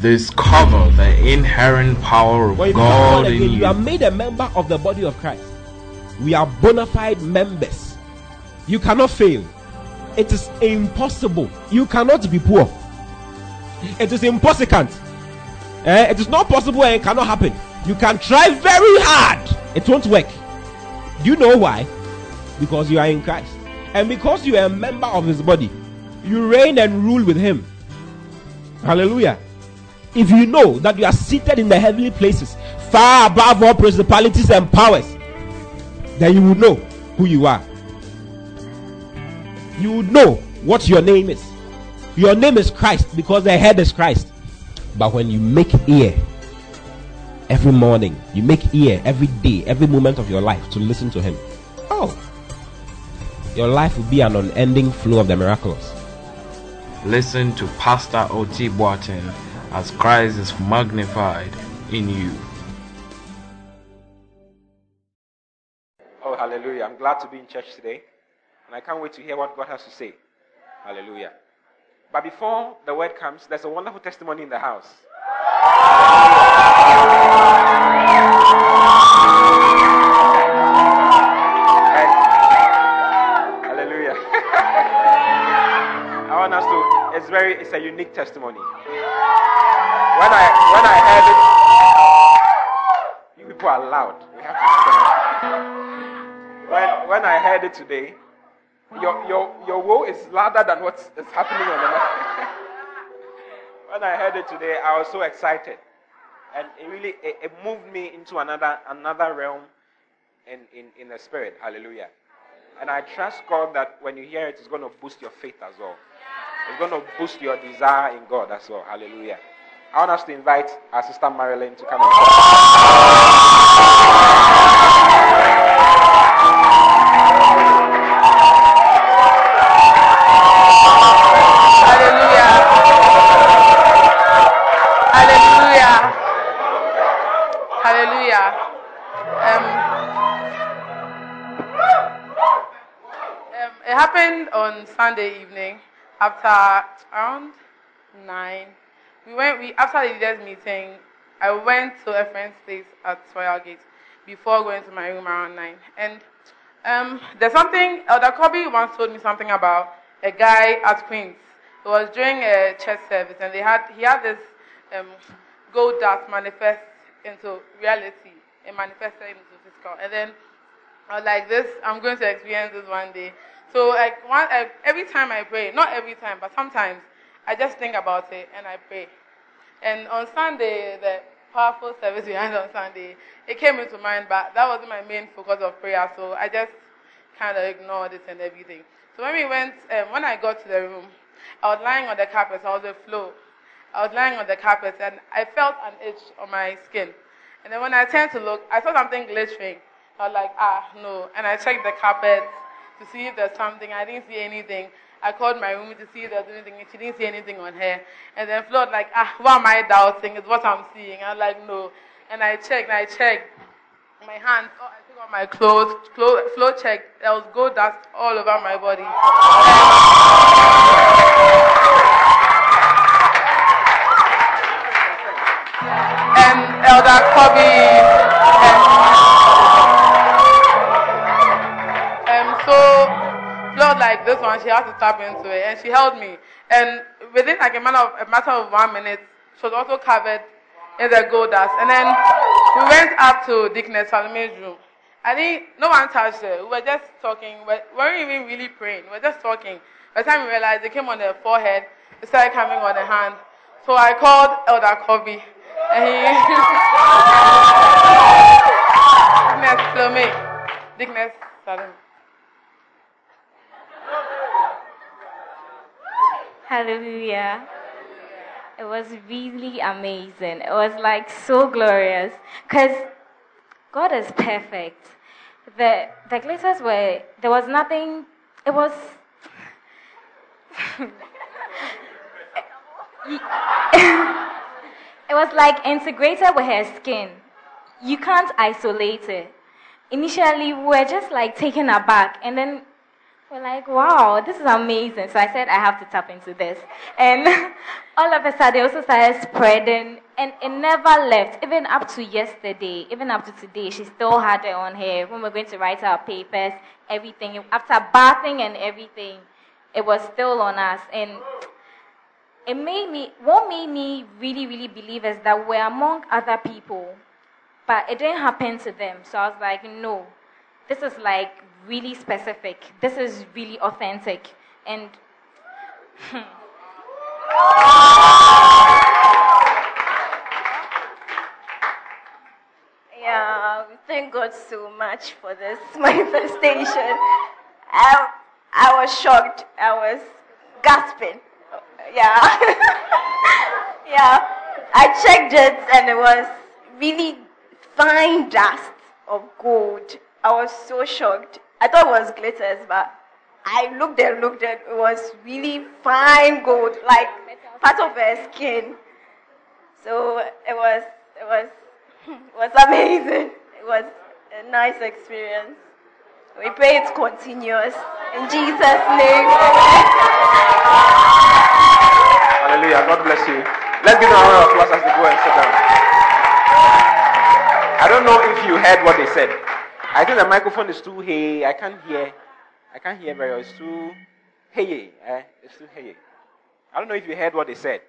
discover the inherent power of God in again, you. you are made a member of the body of Christ. We are bona fide members. You cannot fail. It is impossible. You cannot be poor. It is impossible. Eh, it is not possible and it cannot happen. You can try very hard. It won't work. Do you know why? Because you are in Christ. And because you are a member of his body, you reign and rule with him. Hallelujah. If you know that you are seated in the heavenly places, far above all principalities and powers, then you will know who you are. You would know what your name is. Your name is Christ because the head is Christ. But when you make ear every morning, you make ear every day, every moment of your life to listen to Him. Oh, your life will be an unending flow of the miraculous. Listen to Pastor O.T. Boateng as Christ is magnified in you. Oh, hallelujah. I'm glad to be in church today. And I can't wait to hear what God has to say. Hallelujah. But before the word comes, there's a wonderful testimony in the house. It's very, it's a unique testimony. When I, when I heard it, you people are loud. We have to stand. When, when I heard it today, your, your, your woe is louder than what is happening on the when I heard it today, I was so excited. And it really it, it moved me into another another realm in, in, in the spirit. Hallelujah. And I trust God that when you hear it, it's going to boost your faith as well. It's going to boost your desire in God as well. Hallelujah. I want us to invite our sister Marilyn to come and talk. Hallelujah. Hallelujah. Hallelujah. Um, um, it happened on Sunday evening after around nine. We went. We after the leaders meeting, I went to a friend's place at Royal Gate before going to my room around nine. And um, there's something. Elder Kobe once told me something about a guy at Queens. It was during a church service, and they had he had this um, gold dust manifest into reality. It manifested into physical, and then I was like, "This, I'm going to experience this one day." So, like, one, every time I pray, not every time, but sometimes, I just think about it and I pray. And on Sunday, the powerful service we had on Sunday, it came into mind, but that wasn't my main focus of prayer, so I just kind of ignored it and everything. So when we went, um, when I got to the room, I was lying on the carpet. I was a floor. I was lying on the carpet, and I felt an itch on my skin. And then when I turned to look, I saw something glittering. I was like, ah, no. And I checked the carpet to see if there's something. I didn't see anything. I called my room to see if there was anything. She didn't see anything on her. And then Flo was like, ah, what am I doubting? It's what I'm seeing. I was like, no. And I checked, and I checked. My hands, oh, I took off my clothes, clothes, Flo checked. There was gold dust all over my body. and Elder Kobe. And, like this one, she had to tap into it, and she held me. And within like a matter of a matter of one minute, she was also covered in the gold dust. And then we went up to Deaconess Salome's room. I think no one touched her. We were just talking. We weren't even really praying. We were just talking. By the time we realized it came on the forehead, it started coming on the hand. So I called Elder Kobe. And he Deaconess Salome. Deaconess Salome. Hallelujah. It was really amazing. It was like so glorious because God is perfect. The the glitters were there was nothing. It was. it was like integrated with her skin. You can't isolate it. Initially, we were just like taken aback, and then We're like, wow, this is amazing. So I said, I have to tap into this. And all of a sudden, also started spreading, and it never left. Even up to yesterday, even up to today, she still had it on her. When we're going to write our papers, everything, after bathing and everything, it was still on us. And it made me, what made me really, really believe is that we're among other people, but it didn't happen to them. So I was like, no, this is like really specific. This is really authentic. And yeah, thank God so much for this manifestation. I, I was shocked. I was gasping. Yeah. yeah. I checked it and it was really fine dust of gold. I was so shocked. I thought it was glitters, but I looked and looked and it was really fine gold, like part of her skin. So it was, it was, it was amazing. It was a nice experience. We pray it's continuous. In Jesus' name. Hallelujah. God bless you. Let's give them a round of applause as they go and sit down. I don't know if you heard what they said. I think the microphone is too hey. I can't hear. I can't hear very well. It's too hey. Eh? It's too hey. I don't know if you heard what they said.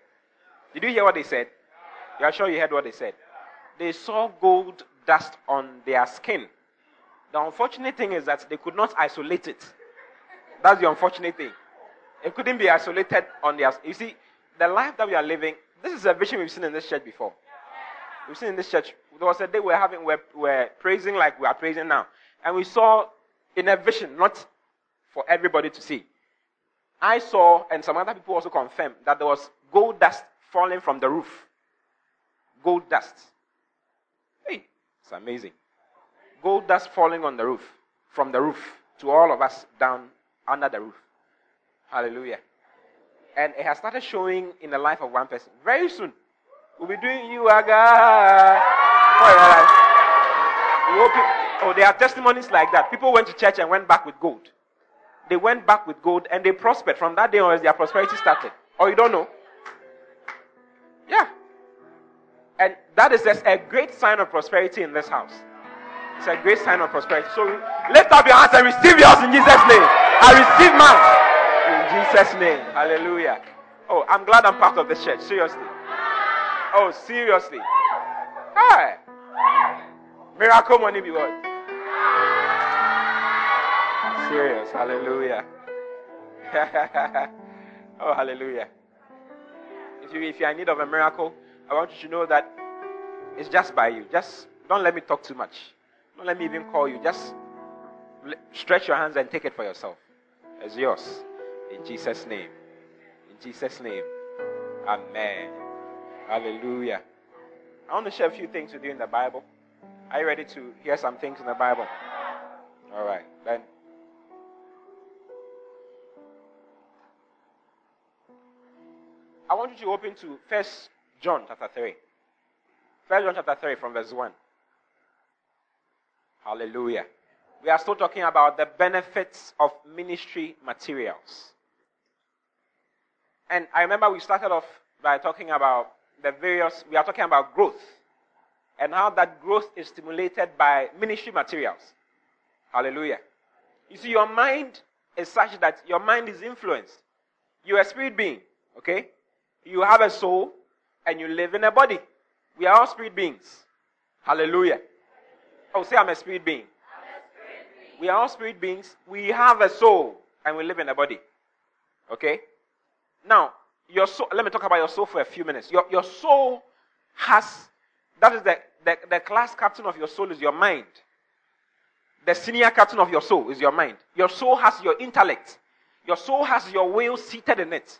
Did you hear what they said? You are sure you heard what they said? They saw gold dust on their skin. The unfortunate thing is that they could not isolate it. That's the unfortunate thing. It couldn't be isolated on their. You see, the life that we are living. This is a vision we've seen in this church before. We've seen in this church. There was a day we're having, we're, we're praising like we are praising now. And we saw in a vision, not for everybody to see. I saw, and some other people also confirmed, that there was gold dust falling from the roof. Gold dust. Hey, it's amazing. Gold dust falling on the roof, from the roof to all of us down under the roof. Hallelujah. And it has started showing in the life of one person. Very soon, We'll be doing you aga. Oh, there are testimonies like that. People went to church and went back with gold. They went back with gold and they prospered. From that day on, their prosperity started. Or you don't know? Yeah. And that is just a great sign of prosperity in this house. It's a great sign of prosperity. So lift up your hands and receive yours in Jesus' name. I receive mine. In Jesus' name. Hallelujah. Oh, I'm glad I'm part of the church. Seriously. Oh, seriously? Hi. Miracle money be what? Serious. Hallelujah. oh, hallelujah. If you if you're in need of a miracle, I want you to know that it's just by you. Just don't let me talk too much. Don't let me even call you. Just stretch your hands and take it for yourself. It's yours. In Jesus' name. In Jesus' name. Amen. Hallelujah. I want to share a few things with you in the Bible. Are you ready to hear some things in the Bible? All right, then. I want you to open to First John chapter 3. First John chapter 3 from verse 1. Hallelujah. We are still talking about the benefits of ministry materials. And I remember we started off by talking about the various, we are talking about growth and how that growth is stimulated by ministry materials. Hallelujah. You see, your mind is such that your mind is influenced. You're a spirit being, okay? You have a soul and you live in a body. We are all spirit beings. Hallelujah. Oh, say I'm a spirit being. A spirit being. We are all spirit beings. We have a soul and we live in a body. Okay? Now, your soul, let me talk about your soul for a few minutes. Your, your soul has, that is the, the, the class captain of your soul is your mind. The senior captain of your soul is your mind. Your soul has your intellect. Your soul has your will seated in it.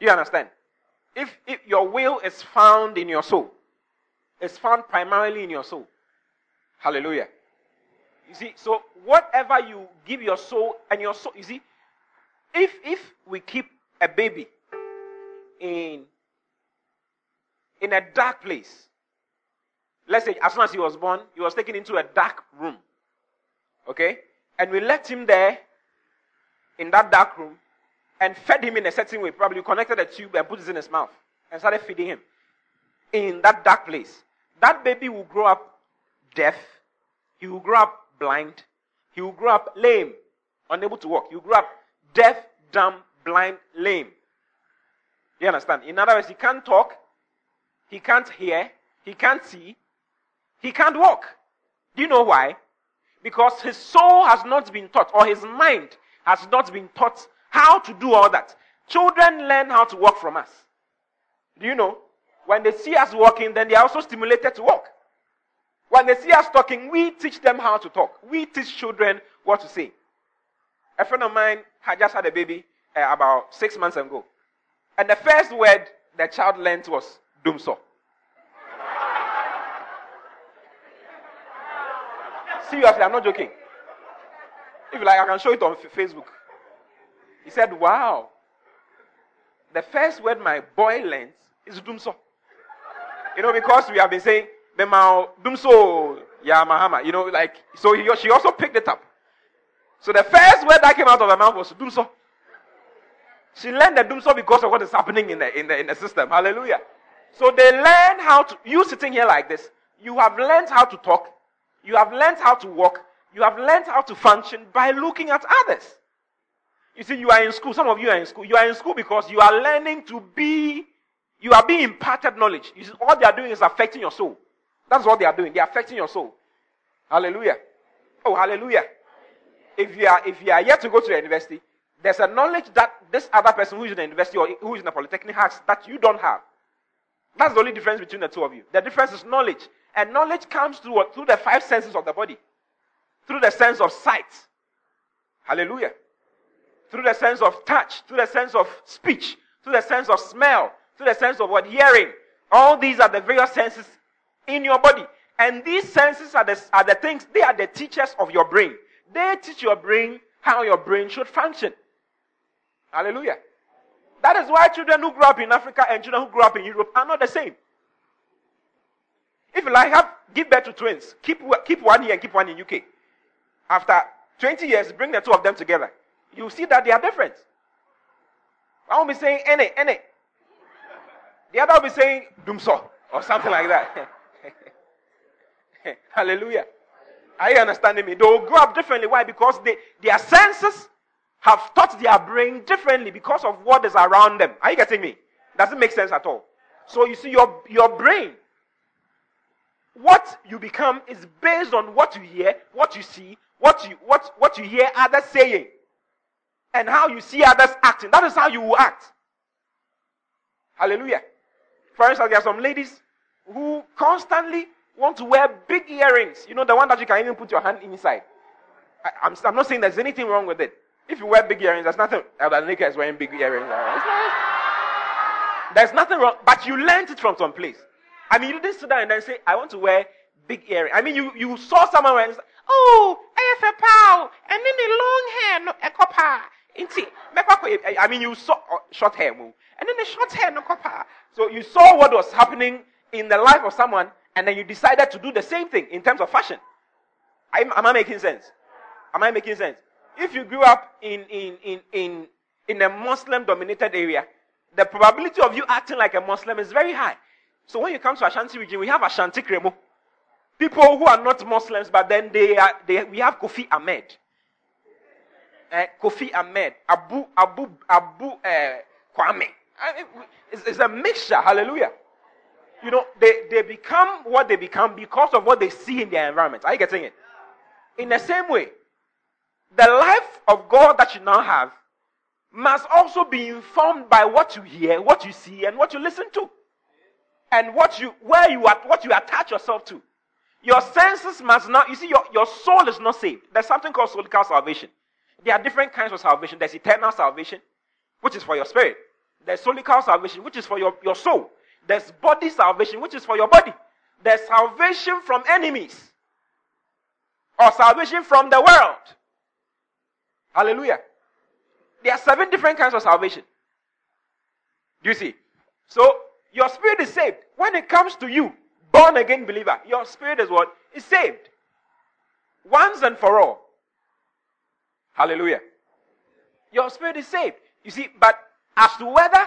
You understand? If, if your will is found in your soul, it's found primarily in your soul. Hallelujah. You see, so whatever you give your soul and your soul, you see, if if we keep a baby in, in a dark place. Let's say, as soon as he was born, he was taken into a dark room. Okay? And we left him there in that dark room and fed him in a certain way. Probably connected a tube and put it in his mouth and started feeding him in that dark place. That baby will grow up deaf. He will grow up blind. He will grow up lame, unable to walk. He will grow up deaf, dumb, blind, lame. You understand? In other words, he can't talk, he can't hear, he can't see, he can't walk. Do you know why? Because his soul has not been taught, or his mind has not been taught how to do all that. Children learn how to walk from us. Do you know? When they see us walking, then they are also stimulated to walk. When they see us talking, we teach them how to talk. We teach children what to say. A friend of mine had just had a baby uh, about six months ago. And the first word the child learned was dumsor. Seriously, I'm not joking. If you like, I can show it on Facebook. He said, Wow. The first word my boy learns is dumsor. You know, because we have been saying, Bemao, dumsor, ya mahama. You know, like, so he, she also picked it up. So the first word that came out of her mouth was dumsor. She learned the dumsor because of what is happening in the, in the, in the system. Hallelujah. So they learn how to, you sitting here like this, you have learned how to talk, you have learned how to walk, you have learned how to function by looking at others. You see, you are in school, some of you are in school. You are in school because you are learning to be, you are being imparted knowledge. You see, all they are doing is affecting your soul. That's what they are doing. They are affecting your soul. Hallelujah. Oh, hallelujah. If you are, if you are yet to go to the university, there's a knowledge that this other person who is in the university or who is in the polytechnic has that you don't have. That's the only difference between the two of you. The difference is knowledge. And knowledge comes through, through the five senses of the body. Through the sense of sight. Hallelujah. Through the sense of touch. Through the sense of speech. Through the sense of smell. Through the sense of what hearing. All these are the various senses in your body. And these senses are the, are the things, they are the teachers of your brain. They teach your brain how your brain should function. Hallelujah. That is why children who grow up in Africa and children who grow up in Europe are not the same. If you like, have give birth to twins, keep keep one here and keep one in UK. After 20 years, bring the two of them together. You see that they are different. I won't be saying any, any. The other will be saying dumsor or something like that. Hallelujah. Are you understanding me? They will grow up differently. Why? Because they, their senses have taught their brain differently because of what is around them. Are you getting me? Doesn't make sense at all. So you see, your, your brain, what you become is based on what you hear, what you see, what you, what, what you hear others saying, and how you see others acting. That is how you will act. Hallelujah. For instance, there are some ladies who constantly want to wear big earrings. You know, the one that you can even put your hand inside. I, am I'm, I'm not saying there's anything wrong with it. If you wear big earrings, there's nothing. Elder is wearing big earrings. There's nothing wrong, but you learned it from some place. I mean, you didn't sit down and then say, I want to wear big earrings. I mean, you, you saw someone wearing, oh, AFPOW, and then the long hair, no, a copper. Eh, eh, I mean, you saw oh, short hair, and then the short hair, no copper. So you saw what was happening in the life of someone, and then you decided to do the same thing in terms of fashion. Am, am I making sense? Am I making sense? If you grew up in, in, in, in, in a Muslim dominated area, the probability of you acting like a Muslim is very high. So when you come to Ashanti region, we have Ashanti Kremo. People who are not Muslims, but then they are, they, we have Kofi Ahmed. Uh, Kofi Ahmed, Abu, Abu, Abu uh, Kwame. It's, it's a mixture, hallelujah. You know, they, they become what they become because of what they see in their environment. Are you getting it? In the same way, the life of God that you now have must also be informed by what you hear, what you see, and what you listen to. And what you where you are what you attach yourself to. Your senses must not you see your, your soul is not saved. There's something called soulical salvation. There are different kinds of salvation. There's eternal salvation, which is for your spirit. There's soulical salvation, which is for your, your soul. There's body salvation, which is for your body. There's salvation from enemies. Or salvation from the world. Hallelujah. There are seven different kinds of salvation. Do you see? So, your spirit is saved. When it comes to you, born again believer, your spirit is what? Is saved. Once and for all. Hallelujah. Your spirit is saved. You see, but as to whether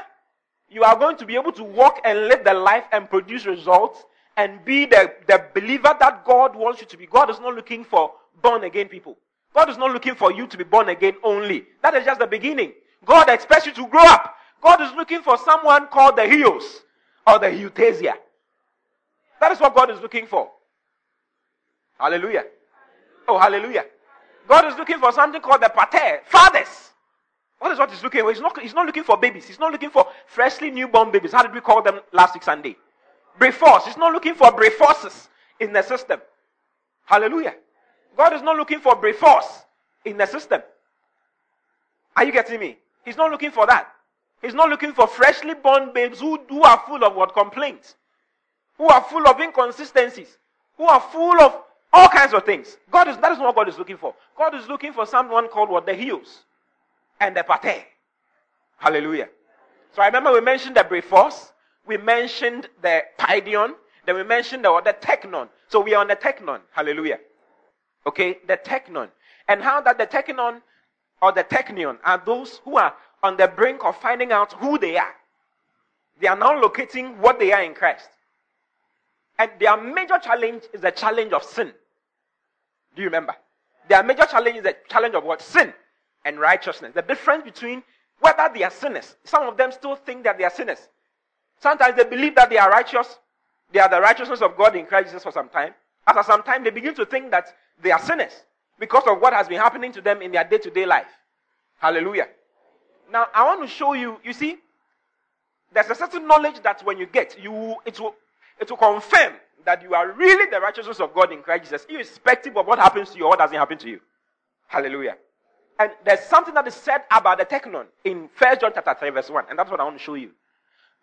you are going to be able to walk and live the life and produce results and be the, the believer that God wants you to be, God is not looking for born again people. God is not looking for you to be born again only. That is just the beginning. God expects you to grow up. God is looking for someone called the Huios or the Euthesia. That is what God is looking for. Hallelujah. Oh, hallelujah. God is looking for something called the pater, fathers. What is what he's looking for? He's not, he's not looking for babies. He's not looking for freshly newborn babies. How did we call them last week Sunday? Brephos. He's not looking for breforces in the system. Hallelujah. God is not looking for brephos in the system. Are you getting me? He's not looking for that. He's not looking for freshly born babes who, who are full of what complaints, who are full of inconsistencies, who are full of all kinds of things. God is that is not what God is looking for. God is looking for someone called what the Huios and the pater. Hallelujah. So I remember we mentioned the brephos, we mentioned the paidion, then we mentioned the, the teknon. So we are on the teknon. Hallelujah. Okay, the teknon. And how that the teknon or the teknion are those who are on the brink of finding out who they are. They are now locating what they are in Christ. And their major challenge is the challenge of sin. Do you remember? Their major challenge is the challenge of what? Sin and righteousness. The difference between whether they are sinners. Some of them still think that they are sinners. Sometimes they believe that they are righteous. They are the righteousness of God in Christ Jesus for some time. After some time, they begin to think that they are sinners because of what has been happening to them in their day to day life. Hallelujah. Now, I want to show you, you see, there's a certain knowledge that when you get, you it will it will confirm that you are really the righteousness of God in Christ Jesus, irrespective of what happens to you or what doesn't happen to you. Hallelujah. And there's something that is said about the teknon in First John chapter 3, verse 1, and that's what I want to show you.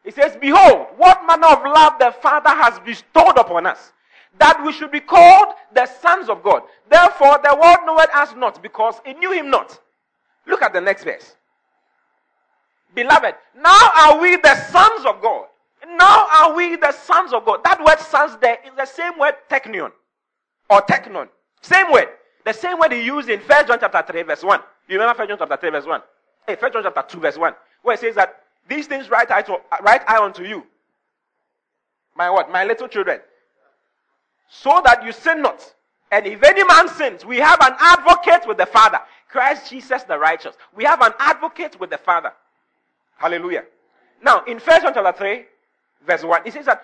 It says, Behold, what manner of love the Father has bestowed upon us, that we should be called the sons of God. Therefore, the world knoweth us not, because it knew him not. Look at the next verse. Beloved, now are we the sons of God. Now are we the sons of God. That word sons there is the same word teknion or teknon. Same word. The same word he used in 1 John chapter 3 verse 1. You remember 1 John chapter 3 verse 1? Hey, 1 John chapter 2 verse 1. Where it says that these things write I, to, write I unto you. My what? My little children. So that you sin not. And if any man sins, we have an advocate with the Father. Christ Jesus the righteous. We have an advocate with the Father. Hallelujah. Now, in 1 John chapter 3, verse 1, it says that,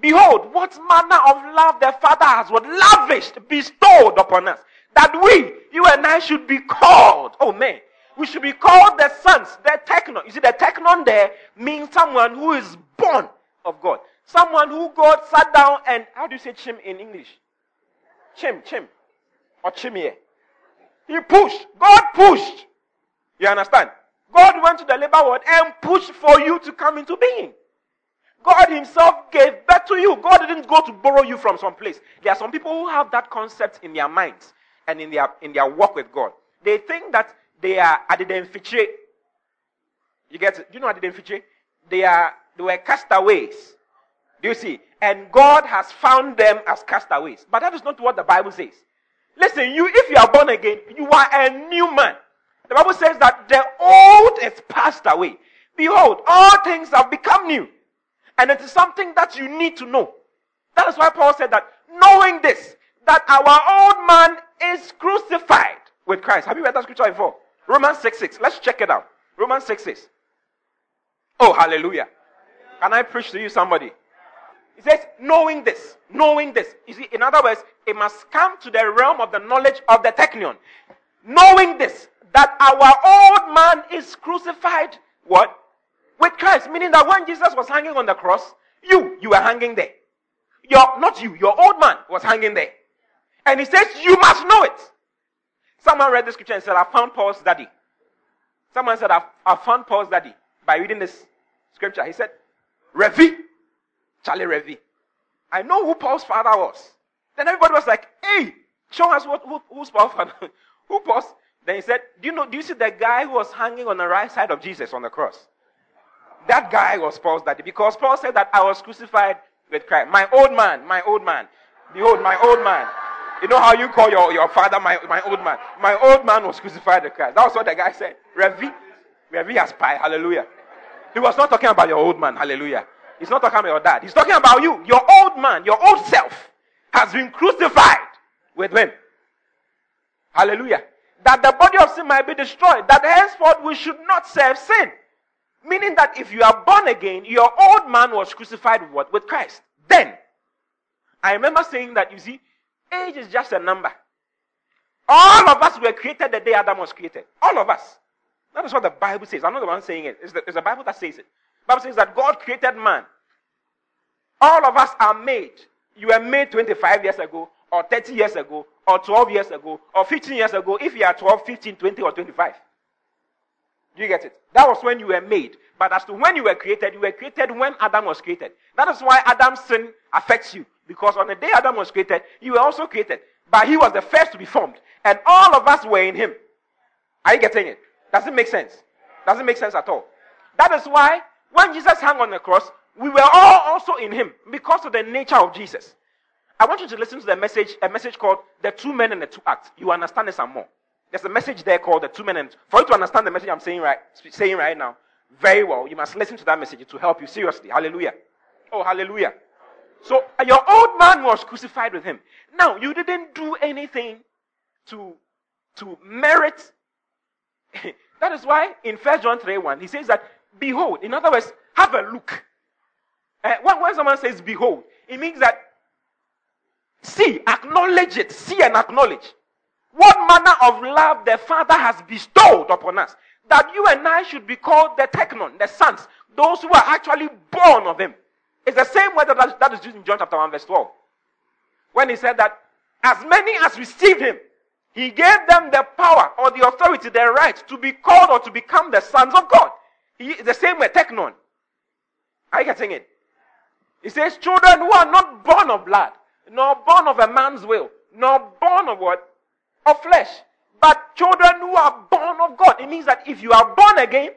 Behold, what manner of love the Father has what lavished, bestowed upon us, that we, you and I, should be called. Oh man, we should be called the sons, the teknon. You see, the teknon there means someone who is born of God. Someone who God sat down and, how do you say chim in English? Chim, chim. Or chimie. He pushed. God pushed. You understand? God went to the labor ward and pushed for you to come into being. God Himself gave birth to you. God didn't go to borrow you from some place. There are some people who have that concept in their minds and in their in their work with God. They think that they are adidemfiche. You get it? Do you know adidemfiche? They are they were castaways. Do you see? And God has found them as castaways. But that is not what the Bible says. Listen, you if you are born again, you are a new man. The Bible says that the old is passed away. Behold, all things have become new. And it is something that you need to know. That is why Paul said that knowing this, that our old man is crucified with Christ. Have you read that scripture before? Romans 6 6. Let's check it out. Romans 6 6. Oh, hallelujah. Can I preach to you somebody? He says, knowing this, knowing this. You see, in other words, it must come to the realm of the knowledge of the teknion. Knowing this, that our old man is crucified, what? With Christ. Meaning that when Jesus was hanging on the cross, you, you were hanging there. Your, not you, your old man was hanging there. And he says, you must know it. Someone read the scripture and said, I found Paul's daddy. Someone said, I, I found Paul's daddy by reading this scripture. He said, Revi, Charlie Revi. I know who Paul's father was. Then everybody was like, hey, show us what, who, who's Paul's father. Who Paul's? Then he said, do you know, do you see the guy who was hanging on the right side of Jesus on the cross? That guy was Paul's daddy because Paul said that I was crucified with Christ. My old man, my old man. Behold, my old man. You know how you call your, your father my, my old man? My old man was crucified with Christ. That was what the guy said. Revi, Revi aspire. Hallelujah. He was not talking about your old man. Hallelujah. He's not talking about your dad. He's talking about you. Your old man, your old self has been crucified with him. Hallelujah. That the body of sin might be destroyed. That henceforth we should not serve sin. Meaning that if you are born again, your old man was crucified with what? With Christ. Then, I remember saying that, you see, age is just a number. All of us were created the day Adam was created. All of us. That is what the Bible says. I'm not the one saying it. It's the, it's the Bible that says it. The Bible says that God created man. All of us are made. You were made 25 years ago, or 30 years ago, or 12 years ago, or 15 years ago, if you are 12, 15, 20, or 25. Do you get it? That was when you were made. But as to when you were created, you were created when Adam was created. That is why Adam's sin affects you. Because on the day Adam was created, you were also created. But he was the first to be formed. And all of us were in him. Are you getting it? Does it make sense? Doesn't make sense at all. That is why when Jesus hung on the cross, we were all also in him because of the nature of Jesus. I want you to listen to the message, a message called The Two Men and the Two Acts. You understand this and more. There's a message there called The Two Men and For you to understand the message I'm saying right, saying right now very well, you must listen to that message to help you seriously. Hallelujah. Oh, hallelujah. So your old man was crucified with him. Now, you didn't do anything to, to merit. that is why in First John 3 1, he says that, behold, in other words, have a look. Uh, when, when someone says behold, it means that see, acknowledge it, see and acknowledge. What manner of love the Father has bestowed upon us, that you and I should be called the teknon, the sons, those who are actually born of Him. It's the same word that, that is used in John chapter 1, verse 12. When he said that as many as received him, he gave them the power or the authority, the right to be called or to become the sons of God. He, the same way, teknon. Are you getting it? He says, children who are not born of blood, nor born of a man's will, nor born of what? Of flesh. But children who are born of God. It means that if you are born again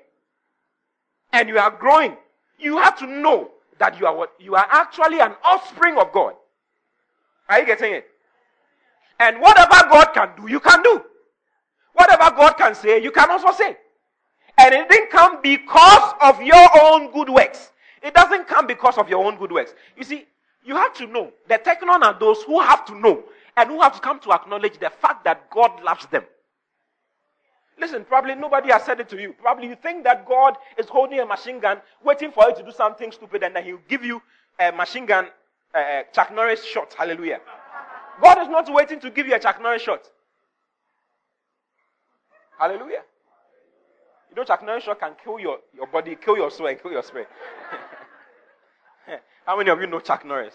and you are growing, you have to know that you are what? You are actually an offspring of God. Are you getting it? And whatever God can do, you can do. Whatever God can say, you can also say. And it didn't come because of your own good works. It doesn't come because of your own good works. You see, you have to know. The teknon are those who have to know and who have to come to acknowledge the fact that God loves them. Listen, probably nobody has said it to you. Probably you think that God is holding a machine gun, waiting for you to do something stupid, and then He'll give you a machine gun, uh, uh, Chuck Norris shot. Hallelujah. God is not waiting to give you a Chuck Norris shot. Hallelujah. You know, Chuck Norris shot can kill your, your body, kill your soul, and kill your spirit. How many of you know Chuck Norris?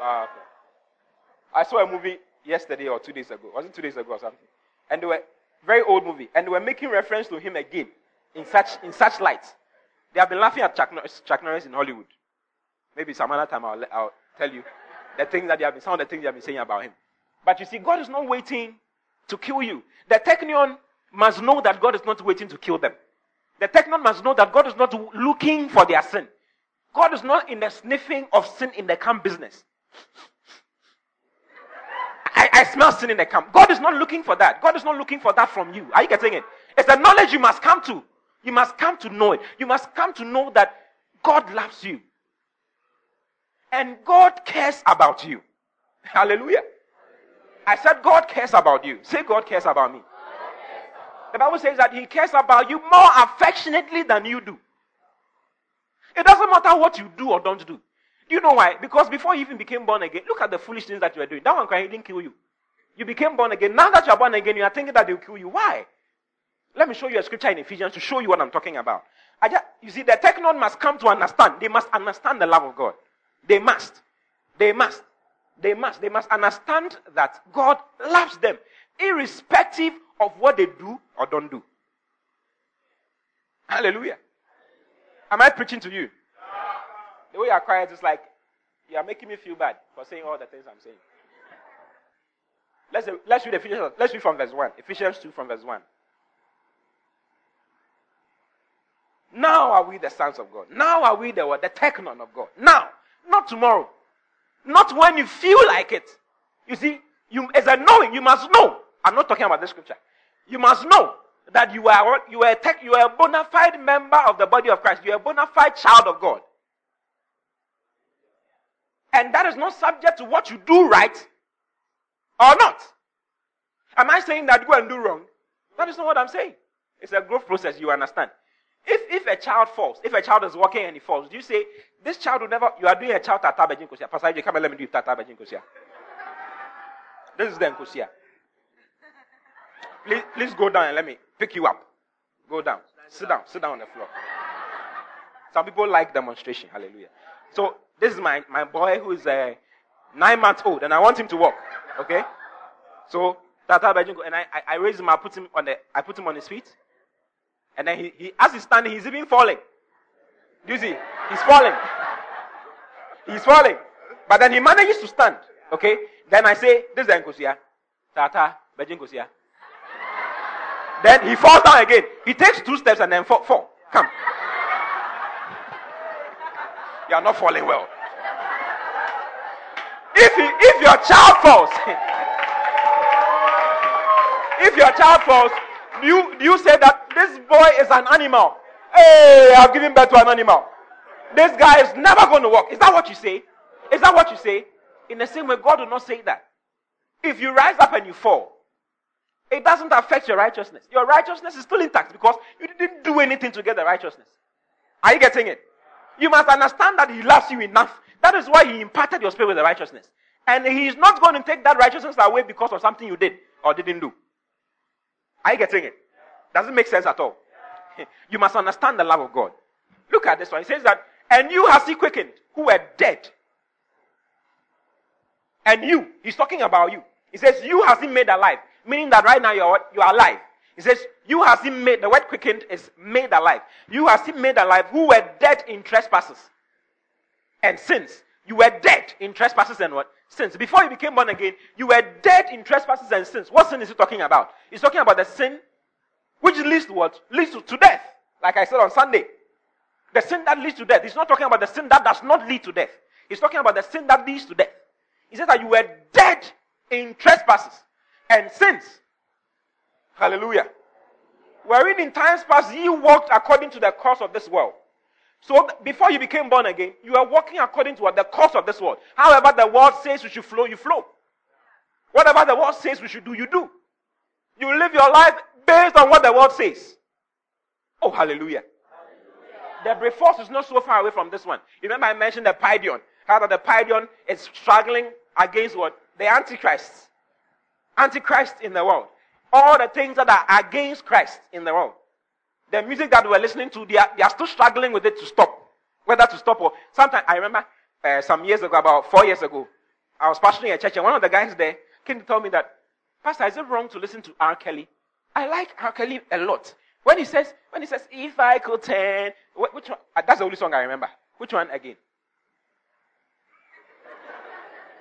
Ah, okay. I saw a movie yesterday or two days ago. Was it two days ago or something? And they were very old movie, and they were making reference to him again in such in such light. They have been laughing at Chuck Norris, Chuck Norris in Hollywood. Maybe some other time I'll, I'll tell you the things that they have been, some of the things they have been saying about him. But you see, God is not waiting to kill you. The teknion must know that God is not waiting to kill them. The teknon must know that God is not looking for their sin. God is not in the sniffing of sin in the camp business. I, I smell sin in the camp. God is not looking for that. God is not looking for that from you. Are you getting it? It's a knowledge you must come to. You must come to know it. You must come to know that God loves you. And God cares about you. Hallelujah. I said God cares about you. Say God cares about me. The Bible says that He cares about you more affectionately than you do. It doesn't matter what you do or don't do. Do you know why? Because before you even became born again, look at the foolish things that you were doing. That one didn't kill you. You became born again. Now that you are born again, you are thinking that they'll kill you. Why? Let me show you a scripture in Ephesians to show you what I'm talking about. Just, you see, the teknon must come to understand. They must understand the love of God. They must. They must. They must. They must understand that God loves them, irrespective of what they do or don't do. Hallelujah. Am I preaching to you? The way you are quiet is like you are making me feel bad for saying all the things I'm saying. Let's, let's read Ephesians. Let's read from verse 1. Ephesians 2 from verse 1. Now are we the sons of God. Now are we the what? The teknon of God. Now. Not tomorrow. Not when you feel like it. You see, you, as a knowing, you must know. I'm not talking about this scripture. You must know that you are you are a tech, you are a bona fide member of the body of Christ. You are a bona fide child of God. And that is not subject to what you do right or not. Am I saying that go and do wrong? That is not what I'm saying. It's a growth process, you understand. If, if a child falls, if a child is walking and he falls, do you say, this child will never, you are doing a child tata bejin kosia. Pastor, come and let me do tata kosia. This is the nkosia. Please, please go down and let me pick you up. Go down. Sit down. Sit down on the floor. Some people like demonstration. Hallelujah. So this is my, my boy who is uh, nine months old, and I want him to walk. Okay? So Tata Bajinko, and I, I, I raise him, I put him on the I put him on his feet. And then he, he as he's standing, he's even falling. Do you see? He's falling. He's falling. But then he manages to stand. Okay? Then I say, This is Nkosia. Tata Bajinkosia. Then he falls down again. He takes two steps and then fall. fall. Come. You are not falling well. If, he, if your child falls, if your child falls, do you, do you say that this boy is an animal? Hey, I've given birth to an animal. This guy is never going to walk. Is that what you say? Is that what you say? In the same way, God will not say that. If you rise up and you fall, it doesn't affect your righteousness. Your righteousness is still intact because you didn't do anything to get the righteousness. Are you getting it? You must understand that He loves you enough. That is why He imparted your spirit with the righteousness. And He is not going to take that righteousness away because of something you did or didn't do. Are you getting it? Doesn't make sense at all. You must understand the love of God. Look at this one. He says that, and you has He quickened who were dead. And you, He's talking about you. He says, you has He made alive. Meaning that right now you're, you are alive. He says, You have He made, the word quickened is made alive. You has He made alive who were dead in trespasses and sins. You were dead in trespasses and what? Sins. Before you became born again, you were dead in trespasses and sins. What sin is he talking about? He's talking about the sin which leads to what? Leads to, to death. Like I said on Sunday. The sin that leads to death. He's not talking about the sin that does not lead to death. He's talking about the sin that leads to death. He says that you were dead in trespasses and sins. Hallelujah. Wherein in times past you walked according to the course of this world. So before you became born again, you are walking according to what the course of this world. However, the world says you should flow, you flow. Whatever the world says we should do, you do. You live your life based on what the world says. Oh, hallelujah. hallelujah. The Brephos is not so far away from this one. You remember I mentioned the Paidion. How that the Paidion is struggling against what? The Antichrist. Antichrist in the world all the things that are against Christ in the world. The music that we're listening to, they are, they are still struggling with it to stop. Whether to stop or sometimes I remember uh, some years ago, about four years ago, I was pastoring a church and one of the guys there came to tell me that, Pastor, is it wrong to listen to R. Kelly? I like R. Kelly a lot. When he says, when he says, if I could turn, which one? Uh, that's the only song I remember. Which one again?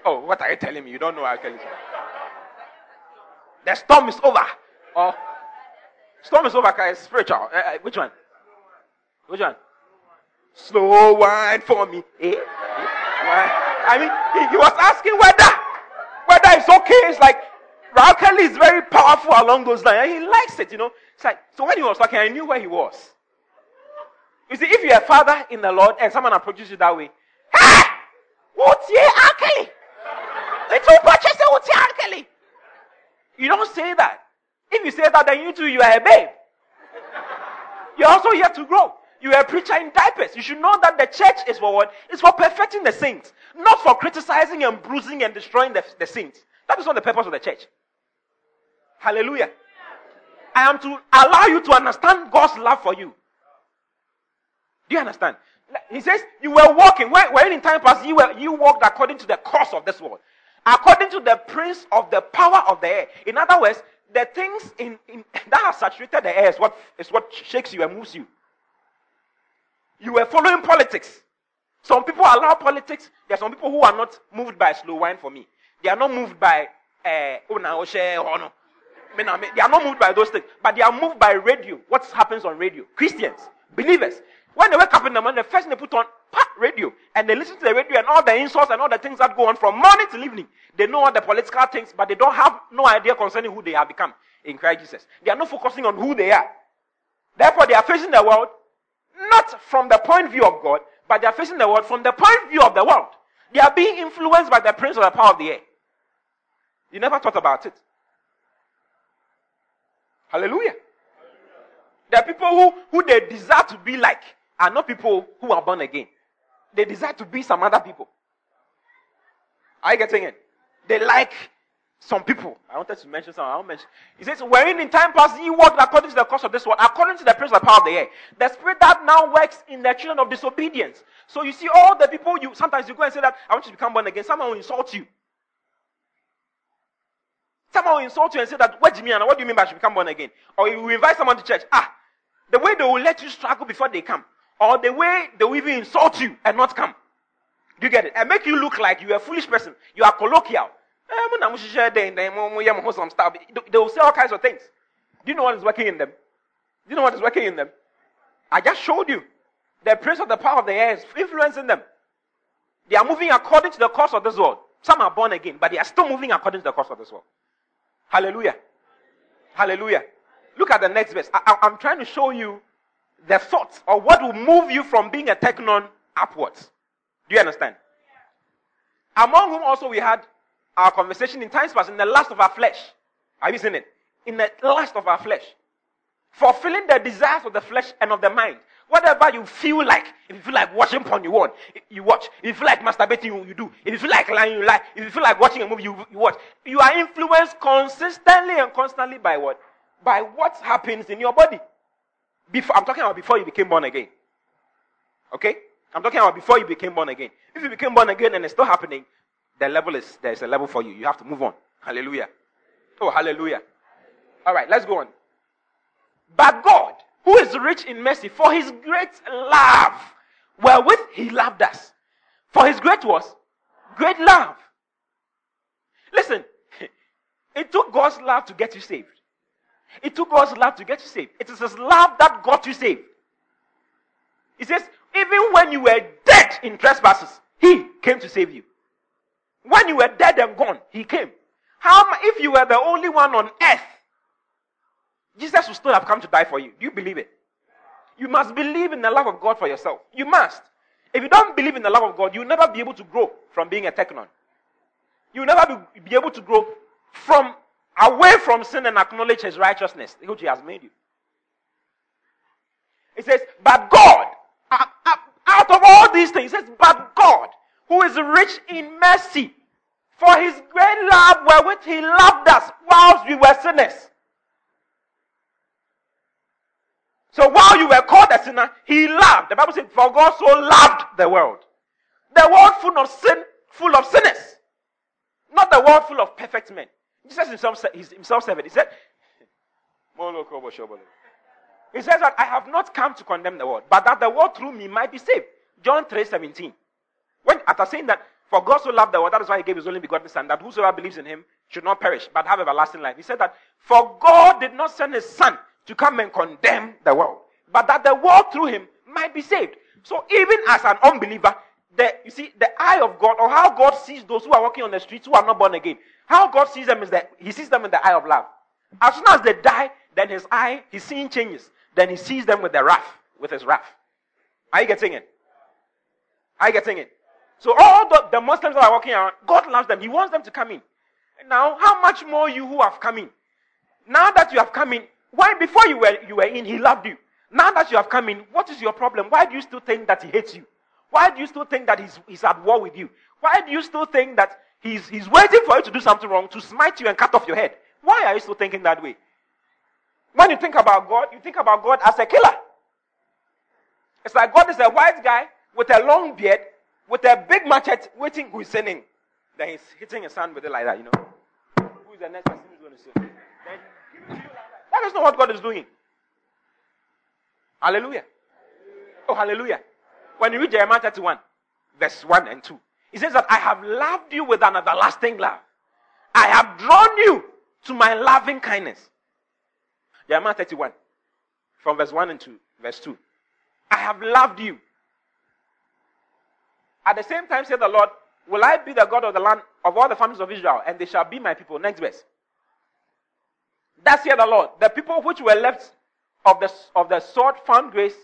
Oh, what are you telling me? You don't know R. Kelly song. The storm is over. Or storm is over it's spiritual. Uh, uh, which one? Which one? Slow wine for me. Eh? eh? I mean, he, he, was asking whether whether it's okay. It's like R. Kelly is very powerful along those lines. And he likes it, you know. It's like so when he was talking, I knew where he was. You see, if you're a father in the Lord and someone approaches you that way, hey, what's your R. Kelly? Little purchase, what's your R. Kelly? You don't say that. If you say that, then you too, you are a babe. You're also here to grow. You are a preacher in diapers. You should know that the church is for what? It's for perfecting the saints, not for criticizing and bruising and destroying the, the saints. That is not the purpose of the church. Hallelujah. I am to allow you to understand God's love for you. Do you understand? He says you were walking. When, when in time past you were you walked according to the course of this world according to the prince of the power of the air. In other words, the things in, in, that have saturated the air is what, is what shakes you and moves you. You were following politics. Some people allow politics. There are some people who are not moved by slow wine for me. They are not moved by uh, they are not moved by those things, but they are moved by radio. What happens on radio? Christians, believers. When they wake up in the morning, the first thing they put on pop radio and they listen to the radio and all the insults and all the things that go on from morning till evening. They know all the political things, but they don't have no idea concerning who they have become in Christ Jesus. They are not focusing on who they are. Therefore, they are facing the world not from the point of view of God, but they are facing the world from the point of view of the world. They are being influenced by the prince of the power of the air. You never thought about it. Hallelujah. There are people who, who they desire to be like are not people who are born again. They desire to be some other people. Are you getting it? They like some people. I wanted to mention some. I won't mention. He says, Wherein in time past you walked according to the course of this world, according to the prince of the power of the air. The spirit that now works in the children of disobedience. So you see, all the people you sometimes you go and say that I want you to become born again. Someone will insult you. Someone will insult you and say that, what do you mean? What do you mean by I should become born again? Or you invite someone to church. Ah, the way they will let you struggle before they come. Or the way they will even insult you and not come. Do you get it? And make you look like you are a foolish person. You are colloquial. Eh, they will say all kinds of things. Do you know what is working in them? Do you know what is working in them? I just showed you. The prince of the power of the air is influencing them. They are moving according to the course of this world. Some are born again, but they are still moving according to the course of this world. Hallelujah. Hallelujah. Look at the next verse. I, am trying to show you the thoughts or what will move you from being a teknon upwards. Do you understand? Among whom also we had our conversation in times past in the lust of our flesh. Have you seen it? In the lust of our flesh. Fulfilling the desires of the flesh and of the mind. Whatever you feel like, if you feel like watching porn, you watch. You watch. If you feel like masturbating, you, do. If you feel like lying, you lie. If you feel like watching a movie, you, you watch. You are influenced consistently and constantly by what? By what happens in your body. Before, I'm talking about before you became born again. Okay? I'm talking about before you became born again. If you became born again and it's still happening, the level is there's a level for you. You have to move on. Hallelujah. Oh, hallelujah. All right, let's go on. But God, who is rich in mercy, for his great love, wherewith he loved us. For his great was great love. Listen, it took God's love to get you saved. It took God's love to get you saved. It is his love that got you saved. He says, even when you were dead in trespasses, he came to save you. When you were dead and gone, he came. How if you were the only one on earth, Jesus would still have come to die for you. Do you believe it? You must believe in the love of God for yourself. You must. If you don't believe in the love of God, you'll never be able to grow from being a teknon. You'll never be, be able to grow from away from sin and acknowledge his righteousness, which he has made you. It says, but God, out of all these things, says, but God, who is rich in mercy, for his great love wherewith he loved us whilst we were sinners. So while you were called a sinner, he loved. The Bible says, For God so loved the world. The world full of sin, full of sinners. Not the world full of perfect men. Jesus himself, himself said it. He said, He says that I have not come to condemn the world, but that the world through me might be saved. John 3 17. When after saying that for God so loved the world, that is why he gave his only begotten Son, that whosoever believes in him should not perish, but have everlasting life. He said that, for God did not send his Son to come and condemn the world, but that the world through him might be saved. So even as an unbeliever, the, you see, the eye of God, or how God sees those who are walking on the streets who are not born again, how God sees them is that he sees them in the eye of love. As soon as they die, then his eye, his seeing changes. Then he sees them with the wrath, with his wrath. Are you getting it? Are you getting it? So all the, the Muslims that are walking around, God loves them. He wants them to come in. Now, how much more you who have come in? Now that you have come in, why before you were you were in, he loved you. Now that you have come in, what is your problem? Why do you still think that he hates you? Why do you still think that he's, he's at war with you? Why do you still think that he's, he's waiting for you to do something wrong to smite you and cut off your head? Why are you still thinking that way? When you think about God, you think about God as a killer. It's like God is a white guy with a long beard with a big machete waiting who is sinning. Then he's hitting his hand with it like that, you know. Who is the next person who's going to sin? That is not what God is doing. Hallelujah. Oh, hallelujah. When you read Jeremiah 31, verse 1 and 2, he says that I have loved you with an everlasting love. I have drawn you to my loving kindness. Jeremiah 31, from verse 1 and 2, verse 2. I have loved you. At the same time, said the Lord, Will I be the God of the land of all the families of Israel, and they shall be my people? Next verse. That's here the Lord. The people which were left of the, of the sword found grace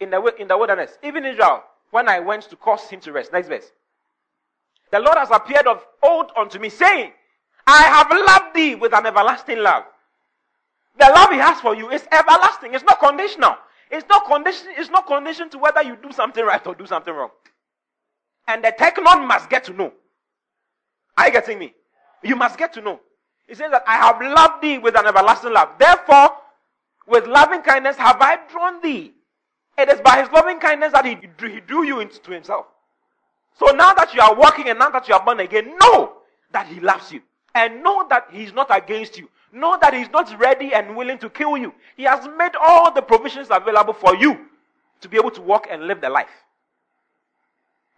in the, in the wilderness, even Israel, when I went to cause him to rest. Next verse. The Lord has appeared of old unto me, saying, I have loved thee with an everlasting love. The love he has for you is everlasting. It's not conditional. It's not condition, it's not conditioned to whether you do something right or do something wrong. And the teknon must get to know. Are you getting me? You must get to know. He says that I have loved thee with an everlasting love. Therefore, with loving kindness have I drawn thee. It is by his loving kindness that he, he drew you into himself. So now that you are walking and now that you are born again, know that he loves you. And know that he's not against you. Know that he's not ready and willing to kill you. He has made all the provisions available for you to be able to walk and live the life.